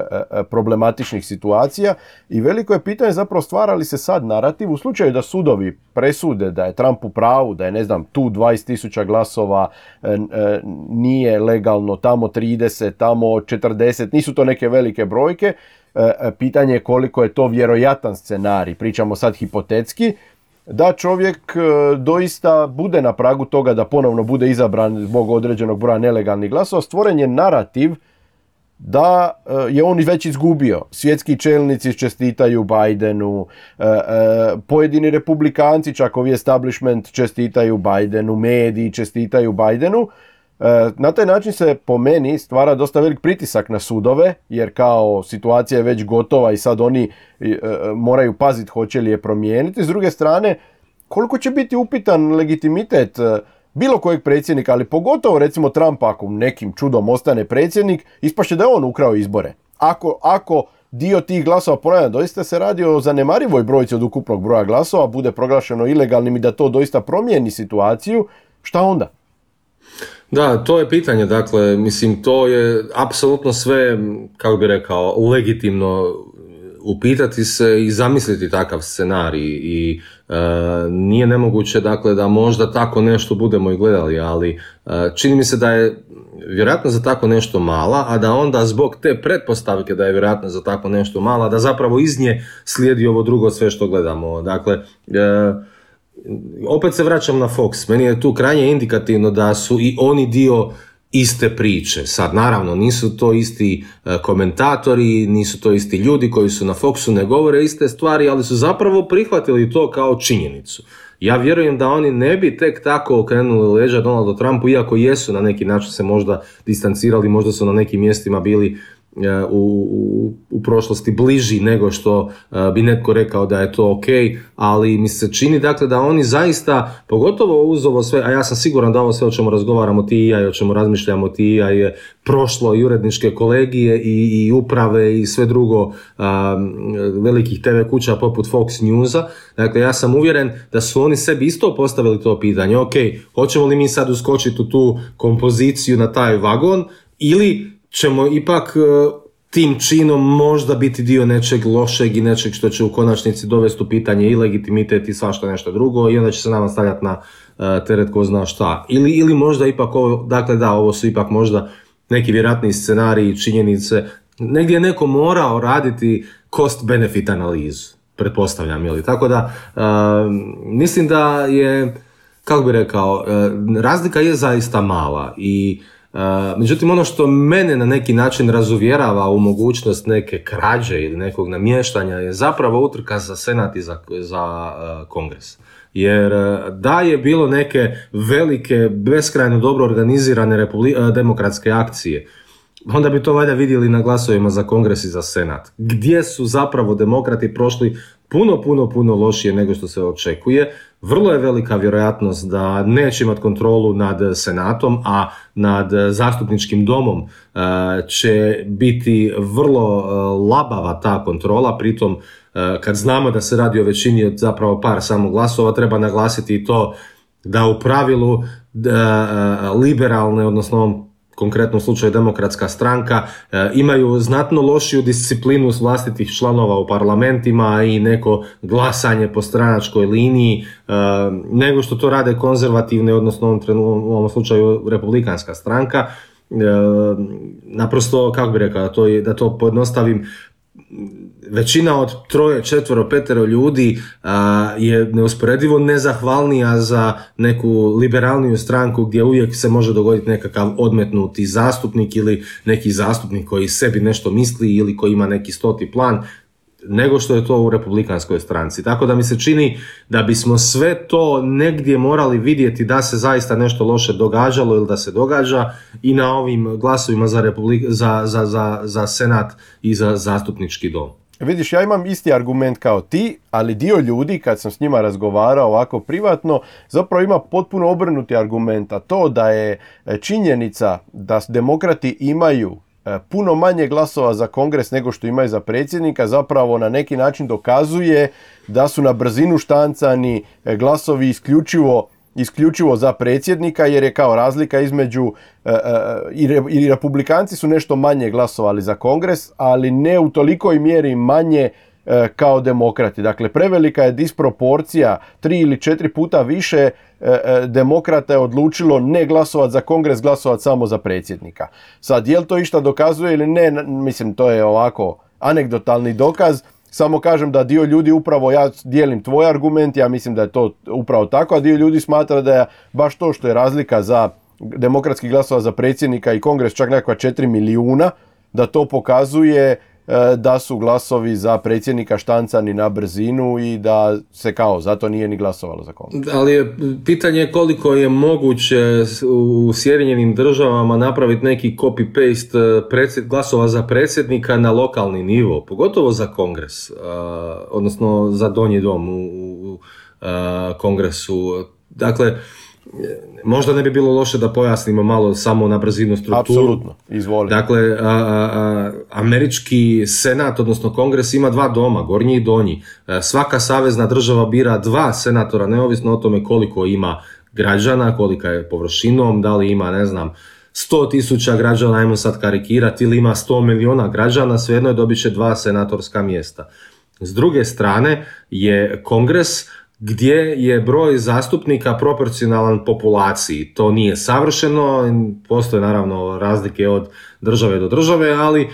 problematičnih situacija i veliko je pitanje zapravo stvara li se sad narativ u slučaju da sudovi presude da je Trump u pravu, da je ne znam tu 20.000 glasova nije legalno, tamo 30, tamo 40, nisu to neke velike broje brojke. E, e, pitanje je koliko je to vjerojatan scenarij, pričamo sad hipotetski, da čovjek e, doista bude na pragu toga da ponovno bude izabran zbog određenog broja nelegalnih glasova, stvoren je narativ da je on već izgubio. Svjetski čelnici čestitaju Bidenu, pojedini republikanci, čak ovi establishment čestitaju Bidenu, mediji čestitaju Bidenu, na taj način se po meni stvara dosta velik pritisak na sudove, jer kao situacija je već gotova i sad oni e, e, moraju paziti hoće li je promijeniti. S druge strane, koliko će biti upitan legitimitet bilo kojeg predsjednika, ali pogotovo recimo Trumpa ako nekim čudom ostane predsjednik, ispašće da je on ukrao izbore. Ako, ako dio tih glasova, ponavljam, doista se radi o zanemarivoj brojci od ukupnog broja glasova, bude proglašeno ilegalnim i da to doista promijeni situaciju, šta onda? Da, to je pitanje, dakle, mislim, to je apsolutno sve, kako bi rekao, legitimno upitati se i zamisliti takav scenarij i e, nije nemoguće dakle da možda tako nešto budemo i gledali, ali e, čini mi se da je vjerojatno za tako nešto mala, a da onda zbog te pretpostavke da je vjerojatno za tako nešto mala, da zapravo iz nje slijedi ovo drugo sve što gledamo. Dakle, e, opet se vraćam na Fox, meni je tu krajnje indikativno da su i oni dio iste priče. Sad, naravno, nisu to isti e, komentatori, nisu to isti ljudi koji su na Foxu, ne govore iste stvari, ali su zapravo prihvatili to kao činjenicu. Ja vjerujem da oni ne bi tek tako okrenuli leđa Donaldu Trumpu, iako jesu na neki način se možda distancirali, možda su na nekim mjestima bili u, u, prošlosti bliži nego što e, bi netko rekao da je to ok, ali mi se čini dakle da oni zaista, pogotovo uz ovo sve, a ja sam siguran da ovo sve o čemu razgovaramo ti i ja i o čemu razmišljamo ti i ja je prošlo i uredničke kolegije i, i uprave i sve drugo velikih TV kuća poput Fox Newsa. Dakle, ja sam uvjeren da su oni sebi isto postavili to pitanje, ok, hoćemo li mi sad uskočiti u tu kompoziciju na taj vagon ili ćemo ipak e, tim činom možda biti dio nečeg lošeg i nečeg što će u konačnici dovesti u pitanje i legitimitet i svašta nešto drugo i onda će se nama stavljati na e, teret ko zna šta. Ili, ili možda ipak ovo, dakle da, ovo su ipak možda neki vjerojatni scenariji, činjenice, negdje je neko morao raditi cost benefit analizu, pretpostavljam, ili tako da e, mislim da je, kako bi rekao, razlika je zaista mala i Međutim, ono što mene na neki način razuvjerava u mogućnost neke krađe ili nekog namještanja je zapravo utrka za senat i za, za kongres. Jer da je bilo neke velike, beskrajno dobro organizirane demokratske akcije, onda bi to valjda vidjeli na glasovima za kongres i za senat. Gdje su zapravo demokrati prošli puno, puno, puno lošije nego što se očekuje. Vrlo je velika vjerojatnost da neće imati kontrolu nad senatom, a nad zastupničkim domom e, će biti vrlo e, labava ta kontrola, pritom e, kad znamo da se radi o većini od zapravo par samo glasova, treba naglasiti i to da u pravilu liberalne, odnosno konkretnom slučaju demokratska stranka, e, imaju znatno lošiju disciplinu vlastitih članova u parlamentima i neko glasanje po stranačkoj liniji e, nego što to rade konzervativne, odnosno u ovom, slučaju republikanska stranka. E, naprosto, kako bi rekao, to, da to pojednostavim, većina od troje, četvero, petero ljudi je neusporedivo nezahvalnija za neku liberalniju stranku gdje uvijek se može dogoditi nekakav odmetnuti zastupnik ili neki zastupnik koji sebi nešto misli ili koji ima neki stoti plan nego što je to u republikanskoj stranci. Tako da mi se čini da bismo sve to negdje morali vidjeti da se zaista nešto loše događalo ili da se događa i na ovim glasovima za, republik, za, za, za, za senat i za zastupnički dom. Vidiš, ja imam isti argument kao ti, ali dio ljudi, kad sam s njima razgovarao ovako privatno, zapravo ima potpuno obrnuti argument, a to da je e, činjenica da demokrati imaju e, puno manje glasova za kongres nego što imaju za predsjednika, zapravo na neki način dokazuje da su na brzinu štancani e, glasovi isključivo isključivo za predsjednika jer je kao razlika između e, e, i republikanci su nešto manje glasovali za kongres, ali ne u tolikoj mjeri manje e, kao demokrati. Dakle, prevelika je disproporcija, tri ili četiri puta više demokrata je odlučilo ne glasovati za kongres, glasovati samo za predsjednika. Sad, je li to išta dokazuje ili ne, mislim, to je ovako anegdotalni dokaz, samo kažem da dio ljudi upravo, ja dijelim tvoj argument, ja mislim da je to upravo tako, a dio ljudi smatra da je baš to što je razlika za demokratski glasova za predsjednika i kongres čak nekakva 4 milijuna, da to pokazuje da su glasovi za predsjednika štancani na brzinu i da se kao zato nije ni glasovalo za kongres. Ali je pitanje koliko je moguće u Sjedinjenim državama napraviti neki copy-paste e, glasova za predsjednika na lokalni nivo, pogotovo za kongres, e, odnosno za donji dom u kongresu. Dakle, Možda ne bi bilo loše da pojasnimo malo samo na brzinu strukturu. Apsolutno, izvoli. Dakle, američki senat, odnosno kongres ima dva doma, gornji i donji. E, svaka savezna država bira dva senatora, neovisno o tome koliko ima građana, kolika je površinom, da li ima, ne znam, 100 tisuća građana, ajmo sad karikirati, ili ima 100 miliona građana, svejedno je dobit će dva senatorska mjesta. S druge strane je kongres gdje je broj zastupnika proporcionalan populaciji. To nije savršeno, postoje naravno razlike od države do države, ali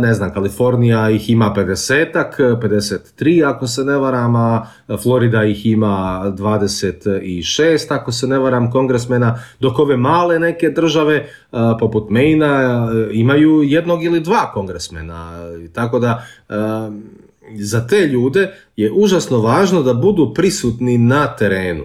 ne znam, Kalifornija ih ima 50-ak, 53 ako se ne varam, a Florida ih ima 26 ako se ne varam kongresmena, dok ove male neke države poput Maina imaju jednog ili dva kongresmena. Tako da za te ljude je užasno važno da budu prisutni na terenu.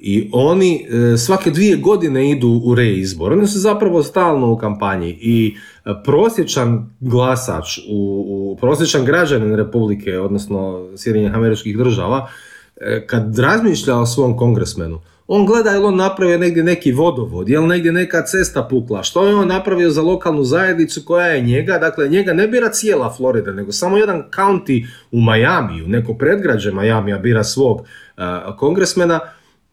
I oni e, svake dvije godine idu u reizbor. Oni su zapravo stalno u kampanji i e, prosječan glasač, u, prosječan građanin Republike, odnosno Sjedinjenih američkih država, e, kad razmišlja o svom kongresmenu, on gleda je on napravio negdje neki vodovod, je li negdje neka cesta pukla, što je on napravio za lokalnu zajednicu koja je njega, dakle njega ne bira cijela Florida, nego samo jedan county u Majamiju, neko predgrađe Majamija bira svog uh, kongresmena,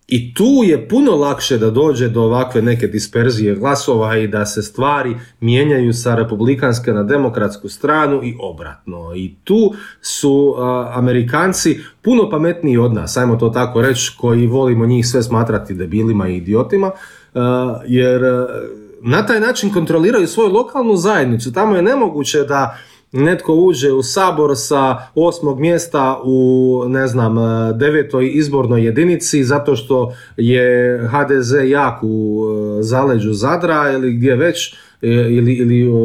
i tu je puno lakše da dođe do ovakve neke disperzije glasova i da se stvari mijenjaju sa republikanske na demokratsku stranu i obratno. I tu su Amerikanci puno pametniji od nas, ajmo to tako reći, koji volimo njih sve smatrati debilima i idiotima, jer na taj način kontroliraju svoju lokalnu zajednicu. Tamo je nemoguće da netko uđe u sabor sa osmog mjesta u ne znam devetoj izbornoj jedinici zato što je HDZ jak u e, zaleđu Zadra ili gdje već e, ili, ili o,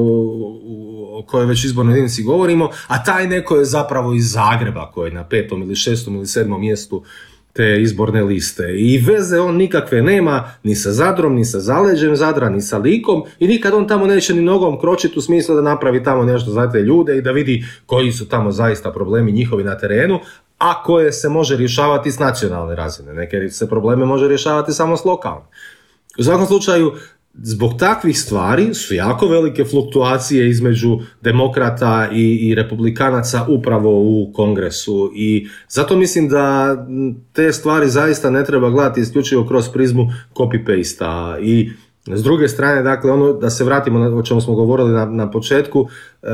o kojoj već izbornoj jedinici govorimo, a taj neko je zapravo iz Zagreba koji je na petom ili šestom ili sedmom mjestu te izborne liste. I veze on nikakve nema ni sa Zadrom, ni sa zaleđem Zadra, ni sa likom i nikad on tamo neće ni nogom kročiti u smislu da napravi tamo nešto za te ljude i da vidi koji su tamo zaista problemi njihovi na terenu, a koje se može rješavati s nacionalne razine. Neke se probleme može rješavati samo s lokalne. U svakom slučaju, zbog takvih stvari su jako velike fluktuacije između demokrata i, i republikanaca upravo u kongresu i zato mislim da te stvari zaista ne treba gledati isključivo kroz prizmu copy-paste i S druge strane, dakle, ono, da se vratimo na o čemu smo govorili na, na početku, e,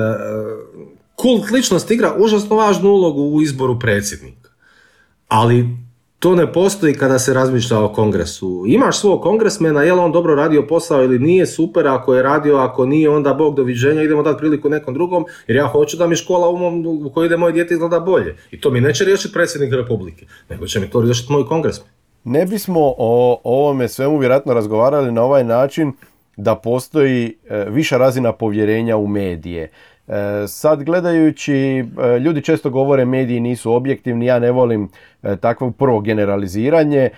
kult ličnost igra užasno važnu ulogu u izboru predsjednika. Ali to ne postoji kada se razmišlja o kongresu. Imaš svog kongresmena, je li on dobro radio posao ili nije, super, ako je radio, ako nije, onda bog doviđenja, idemo dati priliku nekom drugom, jer ja hoću da mi škola u, mom, u kojoj ide moje dijete izgleda bolje. I to mi neće riješiti predsjednik Republike, nego će mi to riješiti moj kongresmen. Ne bismo o ovome svemu vjerojatno razgovarali na ovaj način da postoji e, viša razina povjerenja u medije. E, sad gledajući, e, ljudi često govore mediji nisu objektivni, ja ne volim e, takvo prvo generaliziranje,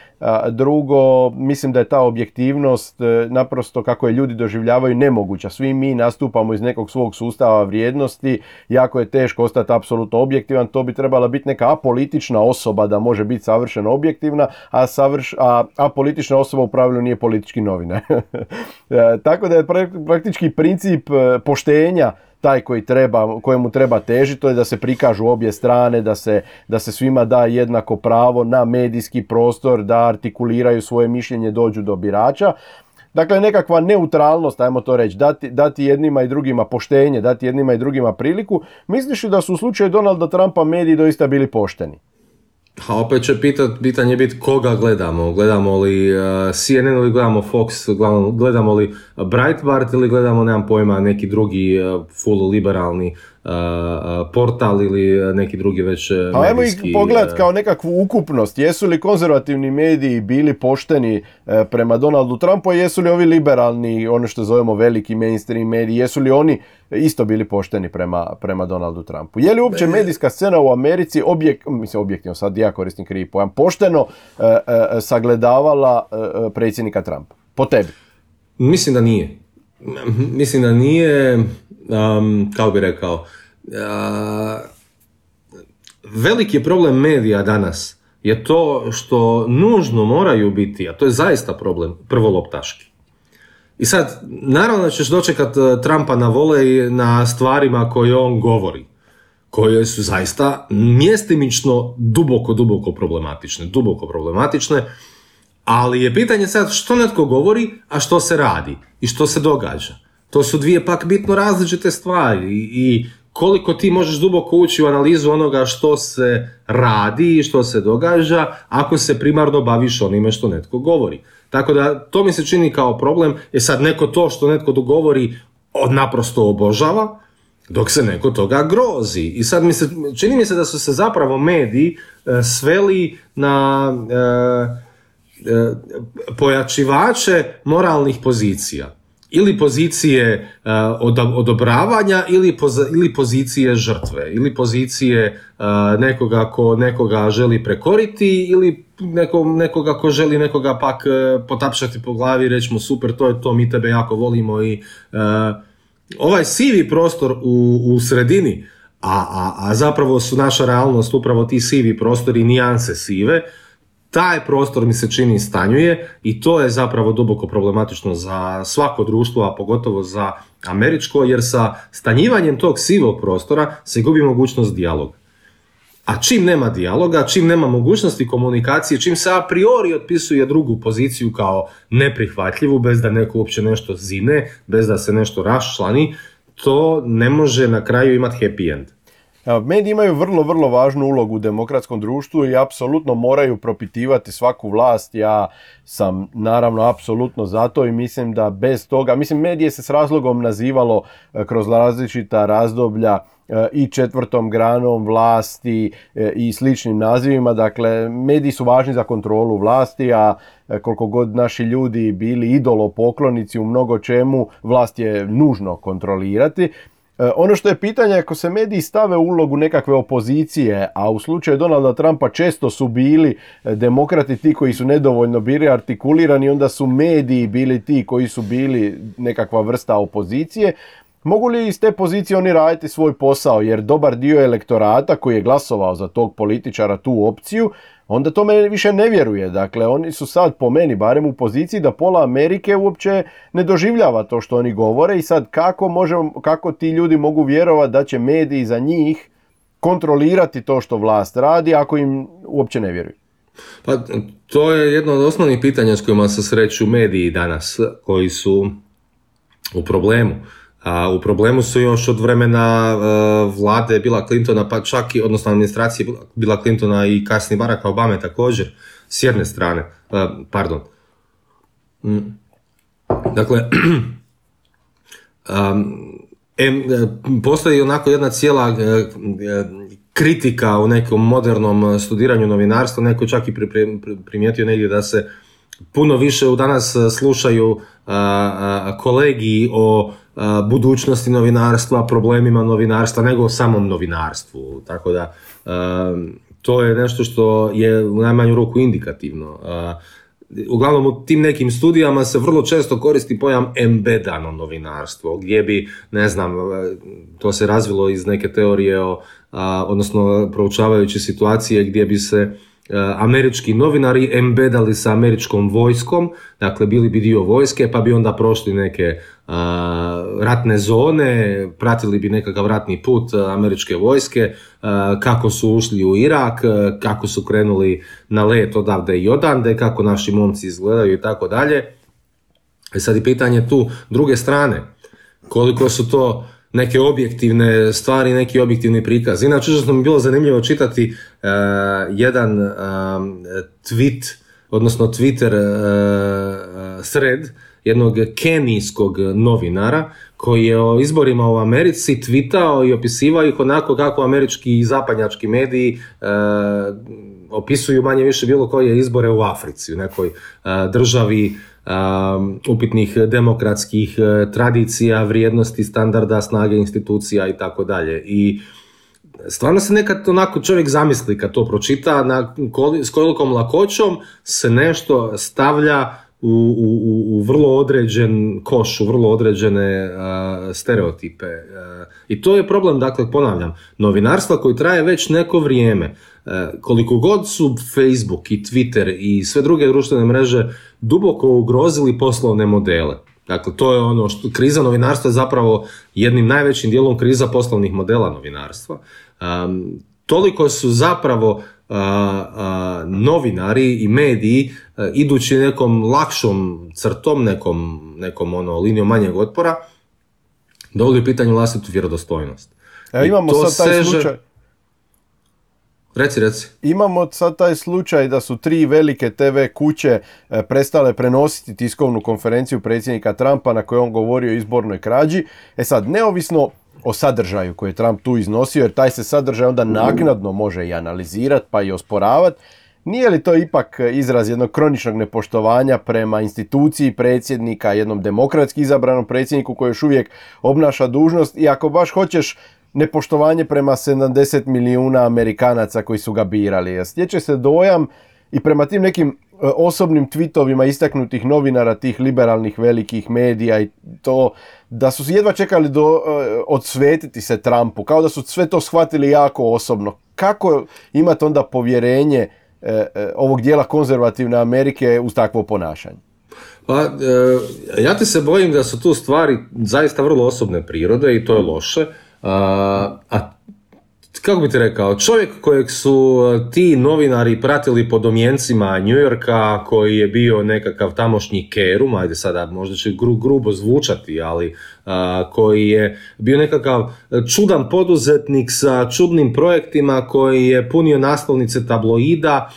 drugo mislim da je ta objektivnost naprosto kako je ljudi doživljavaju nemoguća. Svi mi nastupamo iz nekog svog sustava vrijednosti, jako je teško ostati apsolutno objektivan, to bi trebala biti neka apolitična osoba da može biti savršeno objektivna, a, savrš, apolitična osoba u pravilu nije politički novina. [LAUGHS] Tako da je praktički princip poštenja taj koji treba, kojemu treba težiti, to je da se prikažu obje strane, da se, da se svima da jednako pravo na medijski prostor, da artikuliraju svoje mišljenje, dođu do birača. Dakle, nekakva neutralnost, ajmo to reći, dati, dati jednima i drugima poštenje, dati jednima i drugima priliku. Misliš li da su u slučaju Donalda Trumpa mediji doista bili pošteni? A opet će pitat, pitanje biti koga gledamo. Gledamo li uh, CNN ili gledamo Fox, gledamo li Breitbart ili gledamo, nemam pojma, neki drugi uh, full liberalni portal ili neki drugi već Pa ajmo ih pogledati kao nekakvu ukupnost. Jesu li konzervativni mediji bili pošteni e, prema Donaldu Trumpu, jesu li ovi liberalni, ono što zovemo veliki mainstream mediji, jesu li oni isto bili pošteni prema, prema Donaldu Trumpu? Je li uopće medijska scena u Americi, objek, mislim objektivno, sad ja koristim krivi pojam, pošteno e, e, sagledavala predsjednika Trumpa? Po tebi? Mislim da nije. Mislim da nije um, kao bi rekao, uh, veliki je problem medija danas je to što nužno moraju biti, a to je zaista problem, prvoloptaški. I sad, naravno da ćeš dočekat uh, Trumpa na volej na stvarima koje on govori, koje su zaista mjestimično duboko, duboko problematične, duboko problematične, ali je pitanje sad što netko govori, a što se radi i što se događa. To su dvije pak bitno različite stvari i koliko ti možeš duboko ući u analizu onoga što se radi i što se događa ako se primarno baviš onime što netko govori. Tako da to mi se čini kao problem, je sad neko to što netko govori od naprosto obožava, dok se neko toga grozi. I sad mi se, čini mi se da su se zapravo mediji e, sveli na e, e, pojačivače moralnih pozicija ili pozicije uh, odobravanja ili, pozicije žrtve ili pozicije uh, nekoga ko nekoga želi prekoriti ili neko, nekoga ko želi nekoga pak uh, potapšati po glavi i reći mu super to je to mi tebe jako volimo i ovaj sivi prostor u, u sredini a, a, a zapravo su naša realnost upravo ti sivi prostori nijanse sive taj prostor mi se čini stanjuje i to je zapravo duboko problematično za svako društvo, a pogotovo za američko, jer sa stanjivanjem tog sivog prostora se gubi mogućnost dijaloga. A čim nema dijaloga, čim nema mogućnosti komunikacije, čim se a priori otpisuje drugu poziciju kao neprihvatljivu, bez da neko uopće nešto zine, bez da se nešto raščlani, to ne može na kraju imati happy end. Mediji imaju vrlo, vrlo važnu ulogu u demokratskom društvu i apsolutno moraju propitivati svaku vlast. Ja sam naravno apsolutno za to i mislim da bez toga, mislim medije se s razlogom nazivalo e, kroz različita razdoblja e, i četvrtom granom vlasti e, i sličnim nazivima. Dakle, mediji su važni za kontrolu vlasti, a koliko god naši ljudi bili idolo poklonici u mnogo čemu, vlast je nužno kontrolirati. E, ono što je pitanje, ako se mediji stave u ulogu nekakve opozicije, a u slučaju Donalda Trumpa često su bili e, demokrati ti koji su nedovoljno bili artikulirani, onda su mediji bili ti koji su bili nekakva vrsta opozicije, Mogu li iz te pozicije oni raditi svoj posao, jer dobar dio elektorata koji je glasovao za tog političara tu opciju, onda to me više ne vjeruje. Dakle, oni su sad po meni barem u poziciji da pola Amerike uopće ne doživljava to što oni govore i sad kako, možemo, kako ti ljudi mogu vjerovati da će mediji za njih kontrolirati to što vlast radi ako im uopće ne vjeruju. Pa to je jedno od osnovnih pitanja s kojima se sreću mediji danas, koji su u problemu. A u problemu su još od vremena uh, vlade Bila Clintona, pa čak i, odnosno administracije Bila Clintona i kasnije Baracka Obame također, s jedne strane, uh, pardon. Mm. Dakle, [CLEARS THROAT] um, postoji onako jedna cijela kritika u nekom modernom studiranju novinarstva, neko čak i primijetio negdje da se puno više u danas slušaju kolegi o budućnosti novinarstva, problemima novinarstva, nego o samom novinarstvu. Tako da to je nešto što je u najmanju ruku indikativno. Uglavnom u tim nekim studijama se vrlo često koristi pojam embedano novinarstvo, gdje bi, ne znam, to se razvilo iz neke teorije o, odnosno proučavajući situacije gdje bi se američki novinari embedali sa američkom vojskom, dakle bili bi dio vojske pa bi onda prošli neke ratne zone, pratili bi nekakav ratni put američke vojske, e, kako su ušli u Irak, kako su krenuli na let odavde i odande, kako naši momci izgledaju i tako dalje. E sad i pitanje tu druge strane, koliko su to neke objektivne stvari, neki objektivni prikaz. Inače, što mi bilo zanimljivo čitati uh, jedan uh, tweet, odnosno Twitter uh, thread jednog kenijskog novinara koji je o izborima u Americi tvitao i opisivao ih onako kako američki i zapadnjački mediji opisuju manje više bilo koje izbore u Africi, u nekoj državi Um, upitnih demokratskih uh, tradicija, vrijednosti, standarda, snage institucija i tako dalje. I stvarno se nekad onako čovjek zamisli kad to pročita na s kolikom lakoćom se nešto stavlja u, u, u vrlo određen koš, u vrlo određene uh, stereotipe. Uh, I to je problem, dakle, ponavljam, novinarstva koji traje već neko vrijeme. koliko god su Facebook i Twitter i sve druge društvene mreže duboko ugrozili poslovne modele. Dakle, to je ono što kriza novinarstva je zapravo jednim najvećim dijelom kriza poslovnih modela novinarstva. Um, toliko su zapravo novinari i mediji idući nekom lakšom crtom, nekom, nekom ono, linijom manjeg otpora, dovodi u pitanje vlastitu vjerodostojnost. Evo imamo sad taj slučaj, Reci, reci. Imamo sad taj slučaj da su tri velike TV kuće e, prestale prenositi tiskovnu konferenciju predsjednika Trumpa na kojoj on govorio o izbornoj krađi. E sad, neovisno o sadržaju koji je Trump tu iznosio, jer taj se sadržaj onda naknadno može i analizirati pa i osporavati, nije li to ipak izraz jednog kroničnog nepoštovanja prema instituciji predsjednika, jednom demokratski izabranom predsjedniku koji još uvijek obnaša dužnost i ako baš hoćeš nepoštovanje prema 70 milijuna Amerikanaca koji su ga birali. Stječe se dojam i prema tim nekim osobnim tweetovima istaknutih novinara tih liberalnih velikih medija i to da su jedva čekali do, e, odsvetiti se Trumpu, kao da su sve to shvatili jako osobno. Kako imati onda povjerenje e, ovog dijela konzervativne Amerike uz takvo ponašanje? Pa, ja ti se bojim da su tu stvari zaista vrlo osobne prirode i to je loše. A, kako bi ti rekao, čovjek kojeg su ti novinari pratili po domjencima New Yorka, koji je bio nekakav tamošnji kerum, ajde sada možda će grubo zvučati, ali koji je bio nekakav čudan poduzetnik sa čudnim projektima, koji je punio naslovnice tabloida,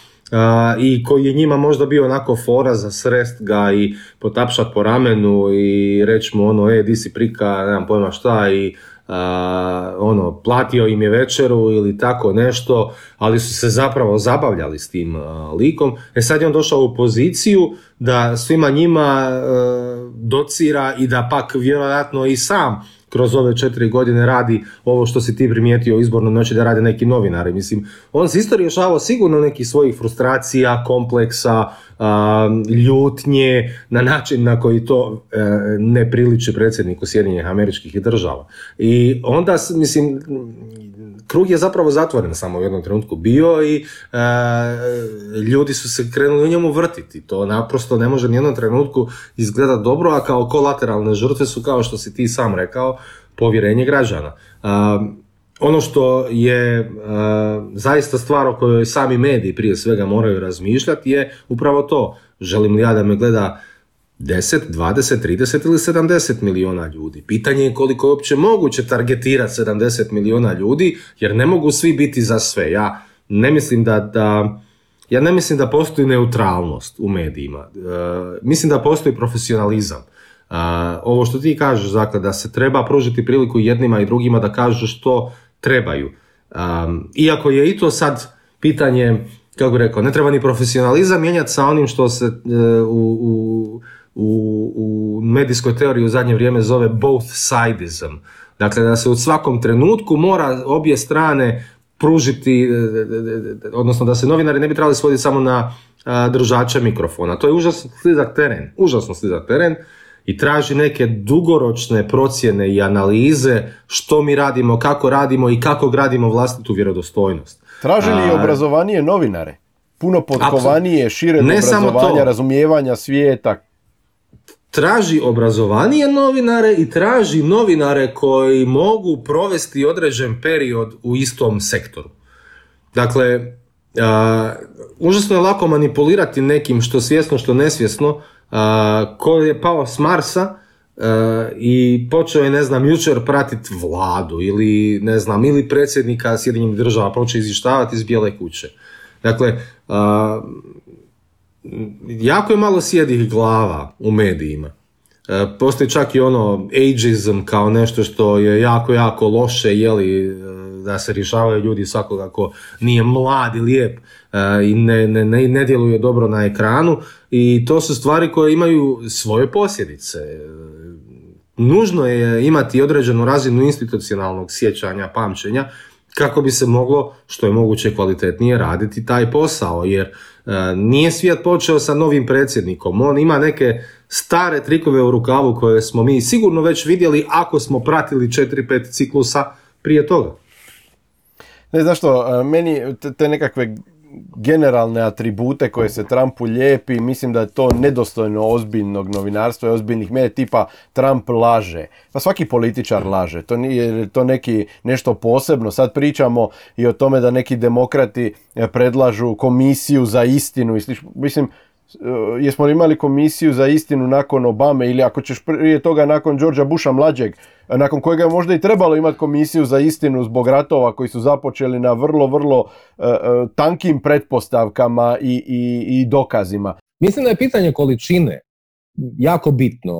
i koji je njima možda bio onako fora za srest ga i potapšat po ramenu i reći mu ono, e, di si prika, nemam pojma šta i ono, platio im je večeru ili tako nešto, ali su se zapravo zabavljali s tim likom. E sad je on došao u poziciju da svima njima e, docira i da pak vjerojatno i sam kroz ove četiri godine radi ovo što si ti primijetio u izbornoj noći da rade neki novinari. Mislim, on se isto rješavao sigurno nekih svojih frustracija, kompleksa, ljutnje na način na koji to e, ne priliči predsjedniku Sjedinjenih američkih država. I onda, mislim, krug je zapravo zatvoren samo u jednom trenutku bio i e, ljudi su se krenuli u njemu vrtiti. To naprosto ne može ni jednom trenutku izgledati dobro, a kao kolateralne žrtve su, kao što si ti sam rekao, povjerenje građana. ono što je zaista stvar o kojoj sami mediji prije svega moraju razmišljati je upravo to. Želim li ja da me gleda 10, 20, 30 ili 70 milijuna ljudi. Pitanje je koliko je uopće moguće targetirati 70 milijuna ljudi, jer ne mogu svi biti za sve. Ja ne mislim da, da ja ne mislim da postoji neutralnost u medijima. E, mislim da postoji profesionalizam. E, ovo što ti kažeš, dakle, da se treba pružiti priliku jednima i drugima da kažu što trebaju. E, iako je i to sad pitanje, kako bih rekao, ne treba ni profesionalizam mijenjati sa onim što se u, u u, u medijskoj teoriji u zadnje vrijeme zove both sidism. Dakle, da se u svakom trenutku mora obje strane pružiti, e, e, e, odnosno da se novinari ne bi trebali svoditi samo na držače mikrofona. To je užasno slizak teren, užasno slizak teren i traži neke dugoročne procjene i analize što mi radimo, kako radimo i kako gradimo vlastitu vjerodostojnost. Traži li obrazovanije novinare? Puno potkovanije, šire obrazovanja, razumijevanja svijeta, traži obrazovanije novinare i traži novinare koji mogu provesti određen period u istom sektoru. Dakle, uh, užasno je lako manipulirati nekim što svjesno, što nesvjesno, uh, koji je pao s Marsa i počeo je, ne znam, jučer pratiti vladu ili, ne znam, ili predsjednika Sjedinjenih država, počeo izvještavati iz Bijele kuće. Dakle, jako je malo sjedih glava u medijima. E, postoji čak i ono ageism kao nešto što je jako, jako loše, jeli, e, da se rješavaju ljudi svakoga ko nije mlad i lijep e, i ne, ne, ne, ne djeluje dobro na ekranu i to su stvari koje imaju svoje posljedice. Nužno je imati određenu razinu institucionalnog sjećanja, pamćenja, kako bi se moglo što je moguće kvalitetnije raditi taj posao, jer nije svijet počeo sa novim predsjednikom, on ima neke stare trikove u rukavu koje smo mi sigurno već vidjeli ako smo pratili 4-5 ciklusa prije toga. Ne znaš što, e, meni te nekakve generalne atribute koje se Trumpu lijepi, mislim da je to nedostojno ozbiljnog novinarstva i ozbiljnih medija tipa Trump laže. Pa svaki političar laže, to nije to neki nešto posebno. Sad pričamo i o tome da neki demokrati eh, predlažu komisiju za istinu i Mislim, Eh, jesmo li imali komisiju za istinu nakon Obame ili ako ćeš prije toga nakon Georgea Busha mlađeg, eh, nakon kojega je možda i trebalo imati komisiju za istinu zbog ratova koji su započeli na vrlo, vrlo uh, tankim pretpostavkama i, i, i dokazima. Mislim da je pitanje količine jako bitno.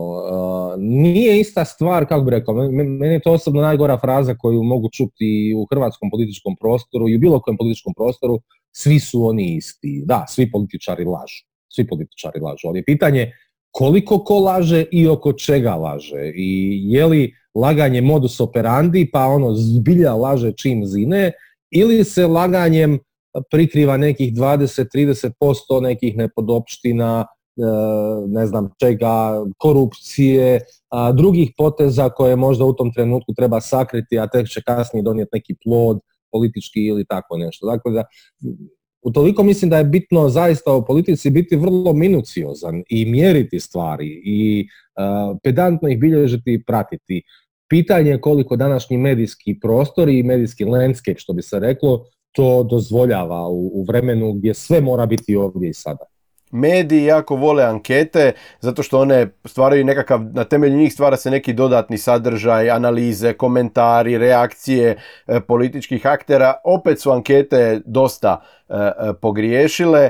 Nije ista stvar, kako bi rekao, meni je to osobno najgora fraza koju mogu čuti u hrvatskom političkom prostoru i u bilo kojem političkom prostoru, svi su oni isti. Da, svi političari lažu svi političari lažu, ali je pitanje koliko ko laže i oko čega laže i je li laganje modus operandi pa ono zbilja laže čim zine ili se laganjem prikriva nekih 20-30% nekih nepodopština, e, ne znam čega, korupcije, drugih poteza koje možda u tom trenutku treba sakriti, a tek će kasnije donijeti neki plod politički ili tako nešto. Dakle, da, Utoliko mislim da je bitno zaista u politici biti vrlo minuciozan i mjeriti stvari i uh, pedantno ih bilježiti i pratiti. Pitanje je koliko današnji medijski prostor i medijski landscape, što bi se reklo, to dozvoljava u vremenu gdje sve mora biti ovdje i sada mediji jako vole ankete zato što one stvaraju nekakav, na temelju njih stvara se neki dodatni sadržaj, analize, komentari, reakcije e, političkih aktera. Opet su ankete dosta e, e, pogriješile.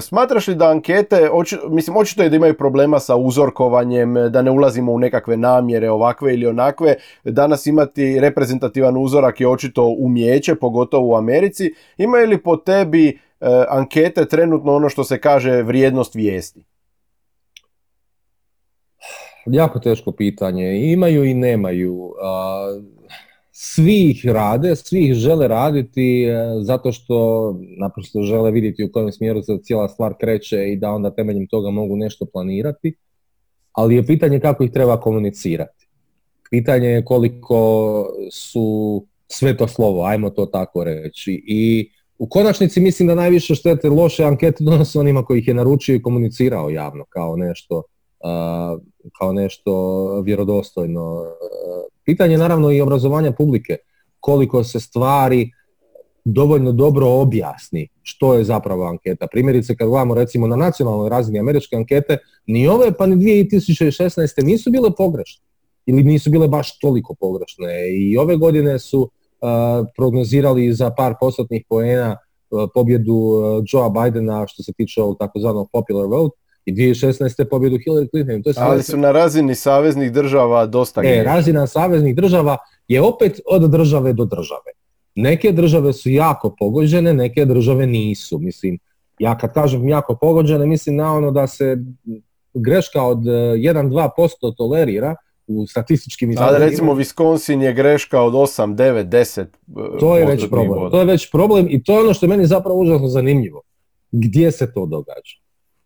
Smatraš li da ankete, mislim očito je da imaju problema sa uzorkovanjem, da ne ulazimo u nekakve namjere ovakve ili onakve. Danas imati reprezentativan uzorak je očito umjeće, pogotovo u Americi. Imaju li po tebi E, ankete trenutno ono što se kaže vrijednost vijesti? Jako teško pitanje. Imaju i nemaju. Svi ih rade, svi ih žele raditi e, zato što naprosto žele vidjeti u kojem smjeru se cijela stvar kreće i da onda temeljem toga mogu nešto planirati. Ali je pitanje kako ih treba komunicirati. Pitanje je koliko su sve to slovo, ajmo to tako reći. I u konačnici mislim da najviše štete loše ankete donose onima koji ih je naručio i komunicirao javno kao nešto, kao nešto vjerodostojno. Pitanje je naravno i obrazovanja publike. koliko se stvari dovoljno dobro objasni što je zapravo anketa. Primjerice kad gledamo recimo na nacionalnoj razini američke ankete, ni ove pa ni 2016. nisu bile pogrešne ili nisu bile baš toliko pogrešne i ove godine su uh, prognozirali za par postotnih poena uh, pobjedu uh, Joea Bidena što se tiče ovog takozvanog popular vote i 2016. pobjedu Hillary Clinton. To je Ali su na razini saveznih država dosta E, razina saveznih država je opet od države do države. Neke države su jako pogođene, neke države nisu. Mislim, ja kad kažem jako pogođene, mislim na ono da se greška od 1-2% e, tolerira u statističkim izgledima. Ali recimo Wisconsin je greška od 8, 9, 10 To je već problem. To je već problem i to je ono što je meni zapravo užasno zanimljivo. Gdje se to događa?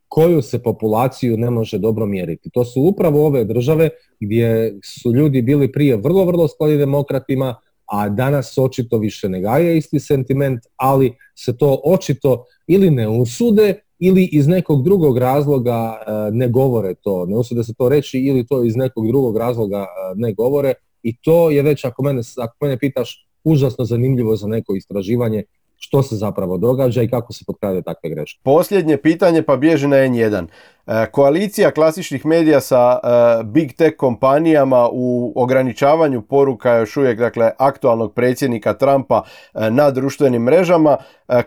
Koju se populaciju ne može dobro mjeriti? To su upravo ove države gdje su ljudi bili prije vrlo, vrlo skloni demokratima, a danas očito više ne gaje isti sentiment, ali se to očito ili ne usude ili iz nekog drugog razloga e, ne govore to, ne usude se to reći ili to iz nekog drugog razloga e, ne govore i to je već, ako mene, ako mene pitaš, užasno zanimljivo za neko istraživanje što se zapravo događa i kako se potkrade takve greške. Posljednje pitanje pa bježi na N1. E, koalicija klasičnih medija sa e, big tech kompanijama u ograničavanju poruka još uvijek dakle aktualnog predsjednika Trumpa e, na društvenim mrežama.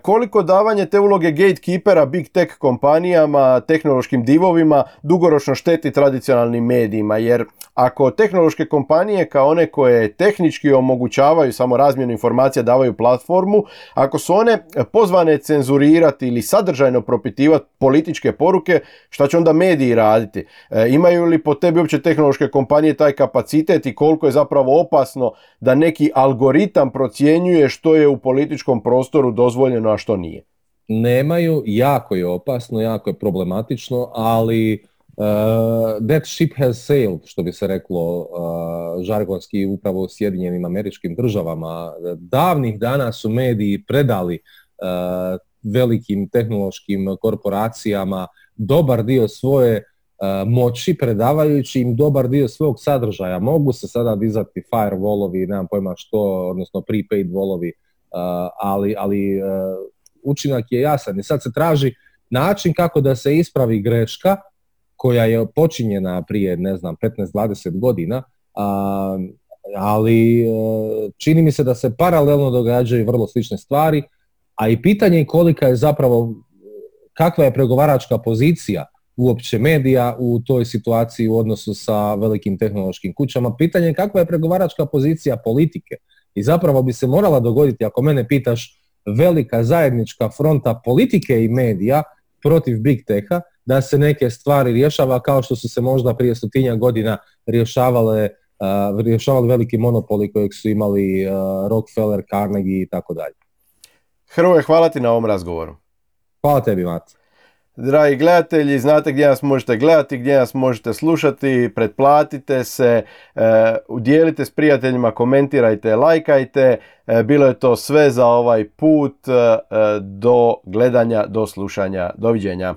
Koliko davanje te uloge gatekeepera big tech kompanijama, tehnološkim divovima dugoročno šteti tradicionalnim medijima jer ako tehnološke kompanije kao one koje tehnički omogućavaju samo razmjenu informacija davaju platformu, ako su one pozvane cenzurirati ili sadržajno propitivati političke poruke, šta će onda mediji raditi? E, imaju li po tebi uopće tehnološke kompanije taj kapacitet i koliko je zapravo opasno da neki algoritam procjenjuje što je u političkom prostoru dozvoljeno, a što nije? Nemaju, jako je opasno, jako je problematično, ali Uh, that ship has sailed, što bi se reklo uh, žargonski upravo u Sjedinjenim američkim državama. Davnih dana su mediji predali uh, velikim tehnološkim korporacijama dobar dio svoje uh, moći predavajući im dobar dio svog sadržaja. Mogu se sada dizati firewallovi, nemam pojma što, odnosno prepaid wallovi, uh, ali, ali učinak je jasan i sad se traži način kako da se ispravi greška koja je počinjena prije, ne znam, 15-20 godina, ali e, čini mi se da se paralelno događaju vrlo slične stvari, a i pitanje je kolika je zapravo, kakva je pregovaračka pozicija uopće medija u toj situaciji u odnosu sa velikim tehnološkim kućama. Pitanje je kakva je pregovaračka pozicija politike. I zapravo bi se morala dogoditi, ako mene pitaš, velika zajednička fronta politike i medija protiv big teha, da se neke stvari rješava kao što su se možda prije stotinja godina rješavale rješavali veliki monopoli kojeg su imali uh, Rockefeller, Carnegie i tako dalje. Hrvoje, hvala ti na ovom razgovoru. Hvala tebi, Mati. Dragi gledatelji, znate gdje nas možete gledati, gdje nas možete slušati, pretplatite se, e, udjelite s prijateljima, komentirajte, lajkajte. E, bilo je to sve za ovaj put. E, do gledanja, do slušanja. Doviđenja.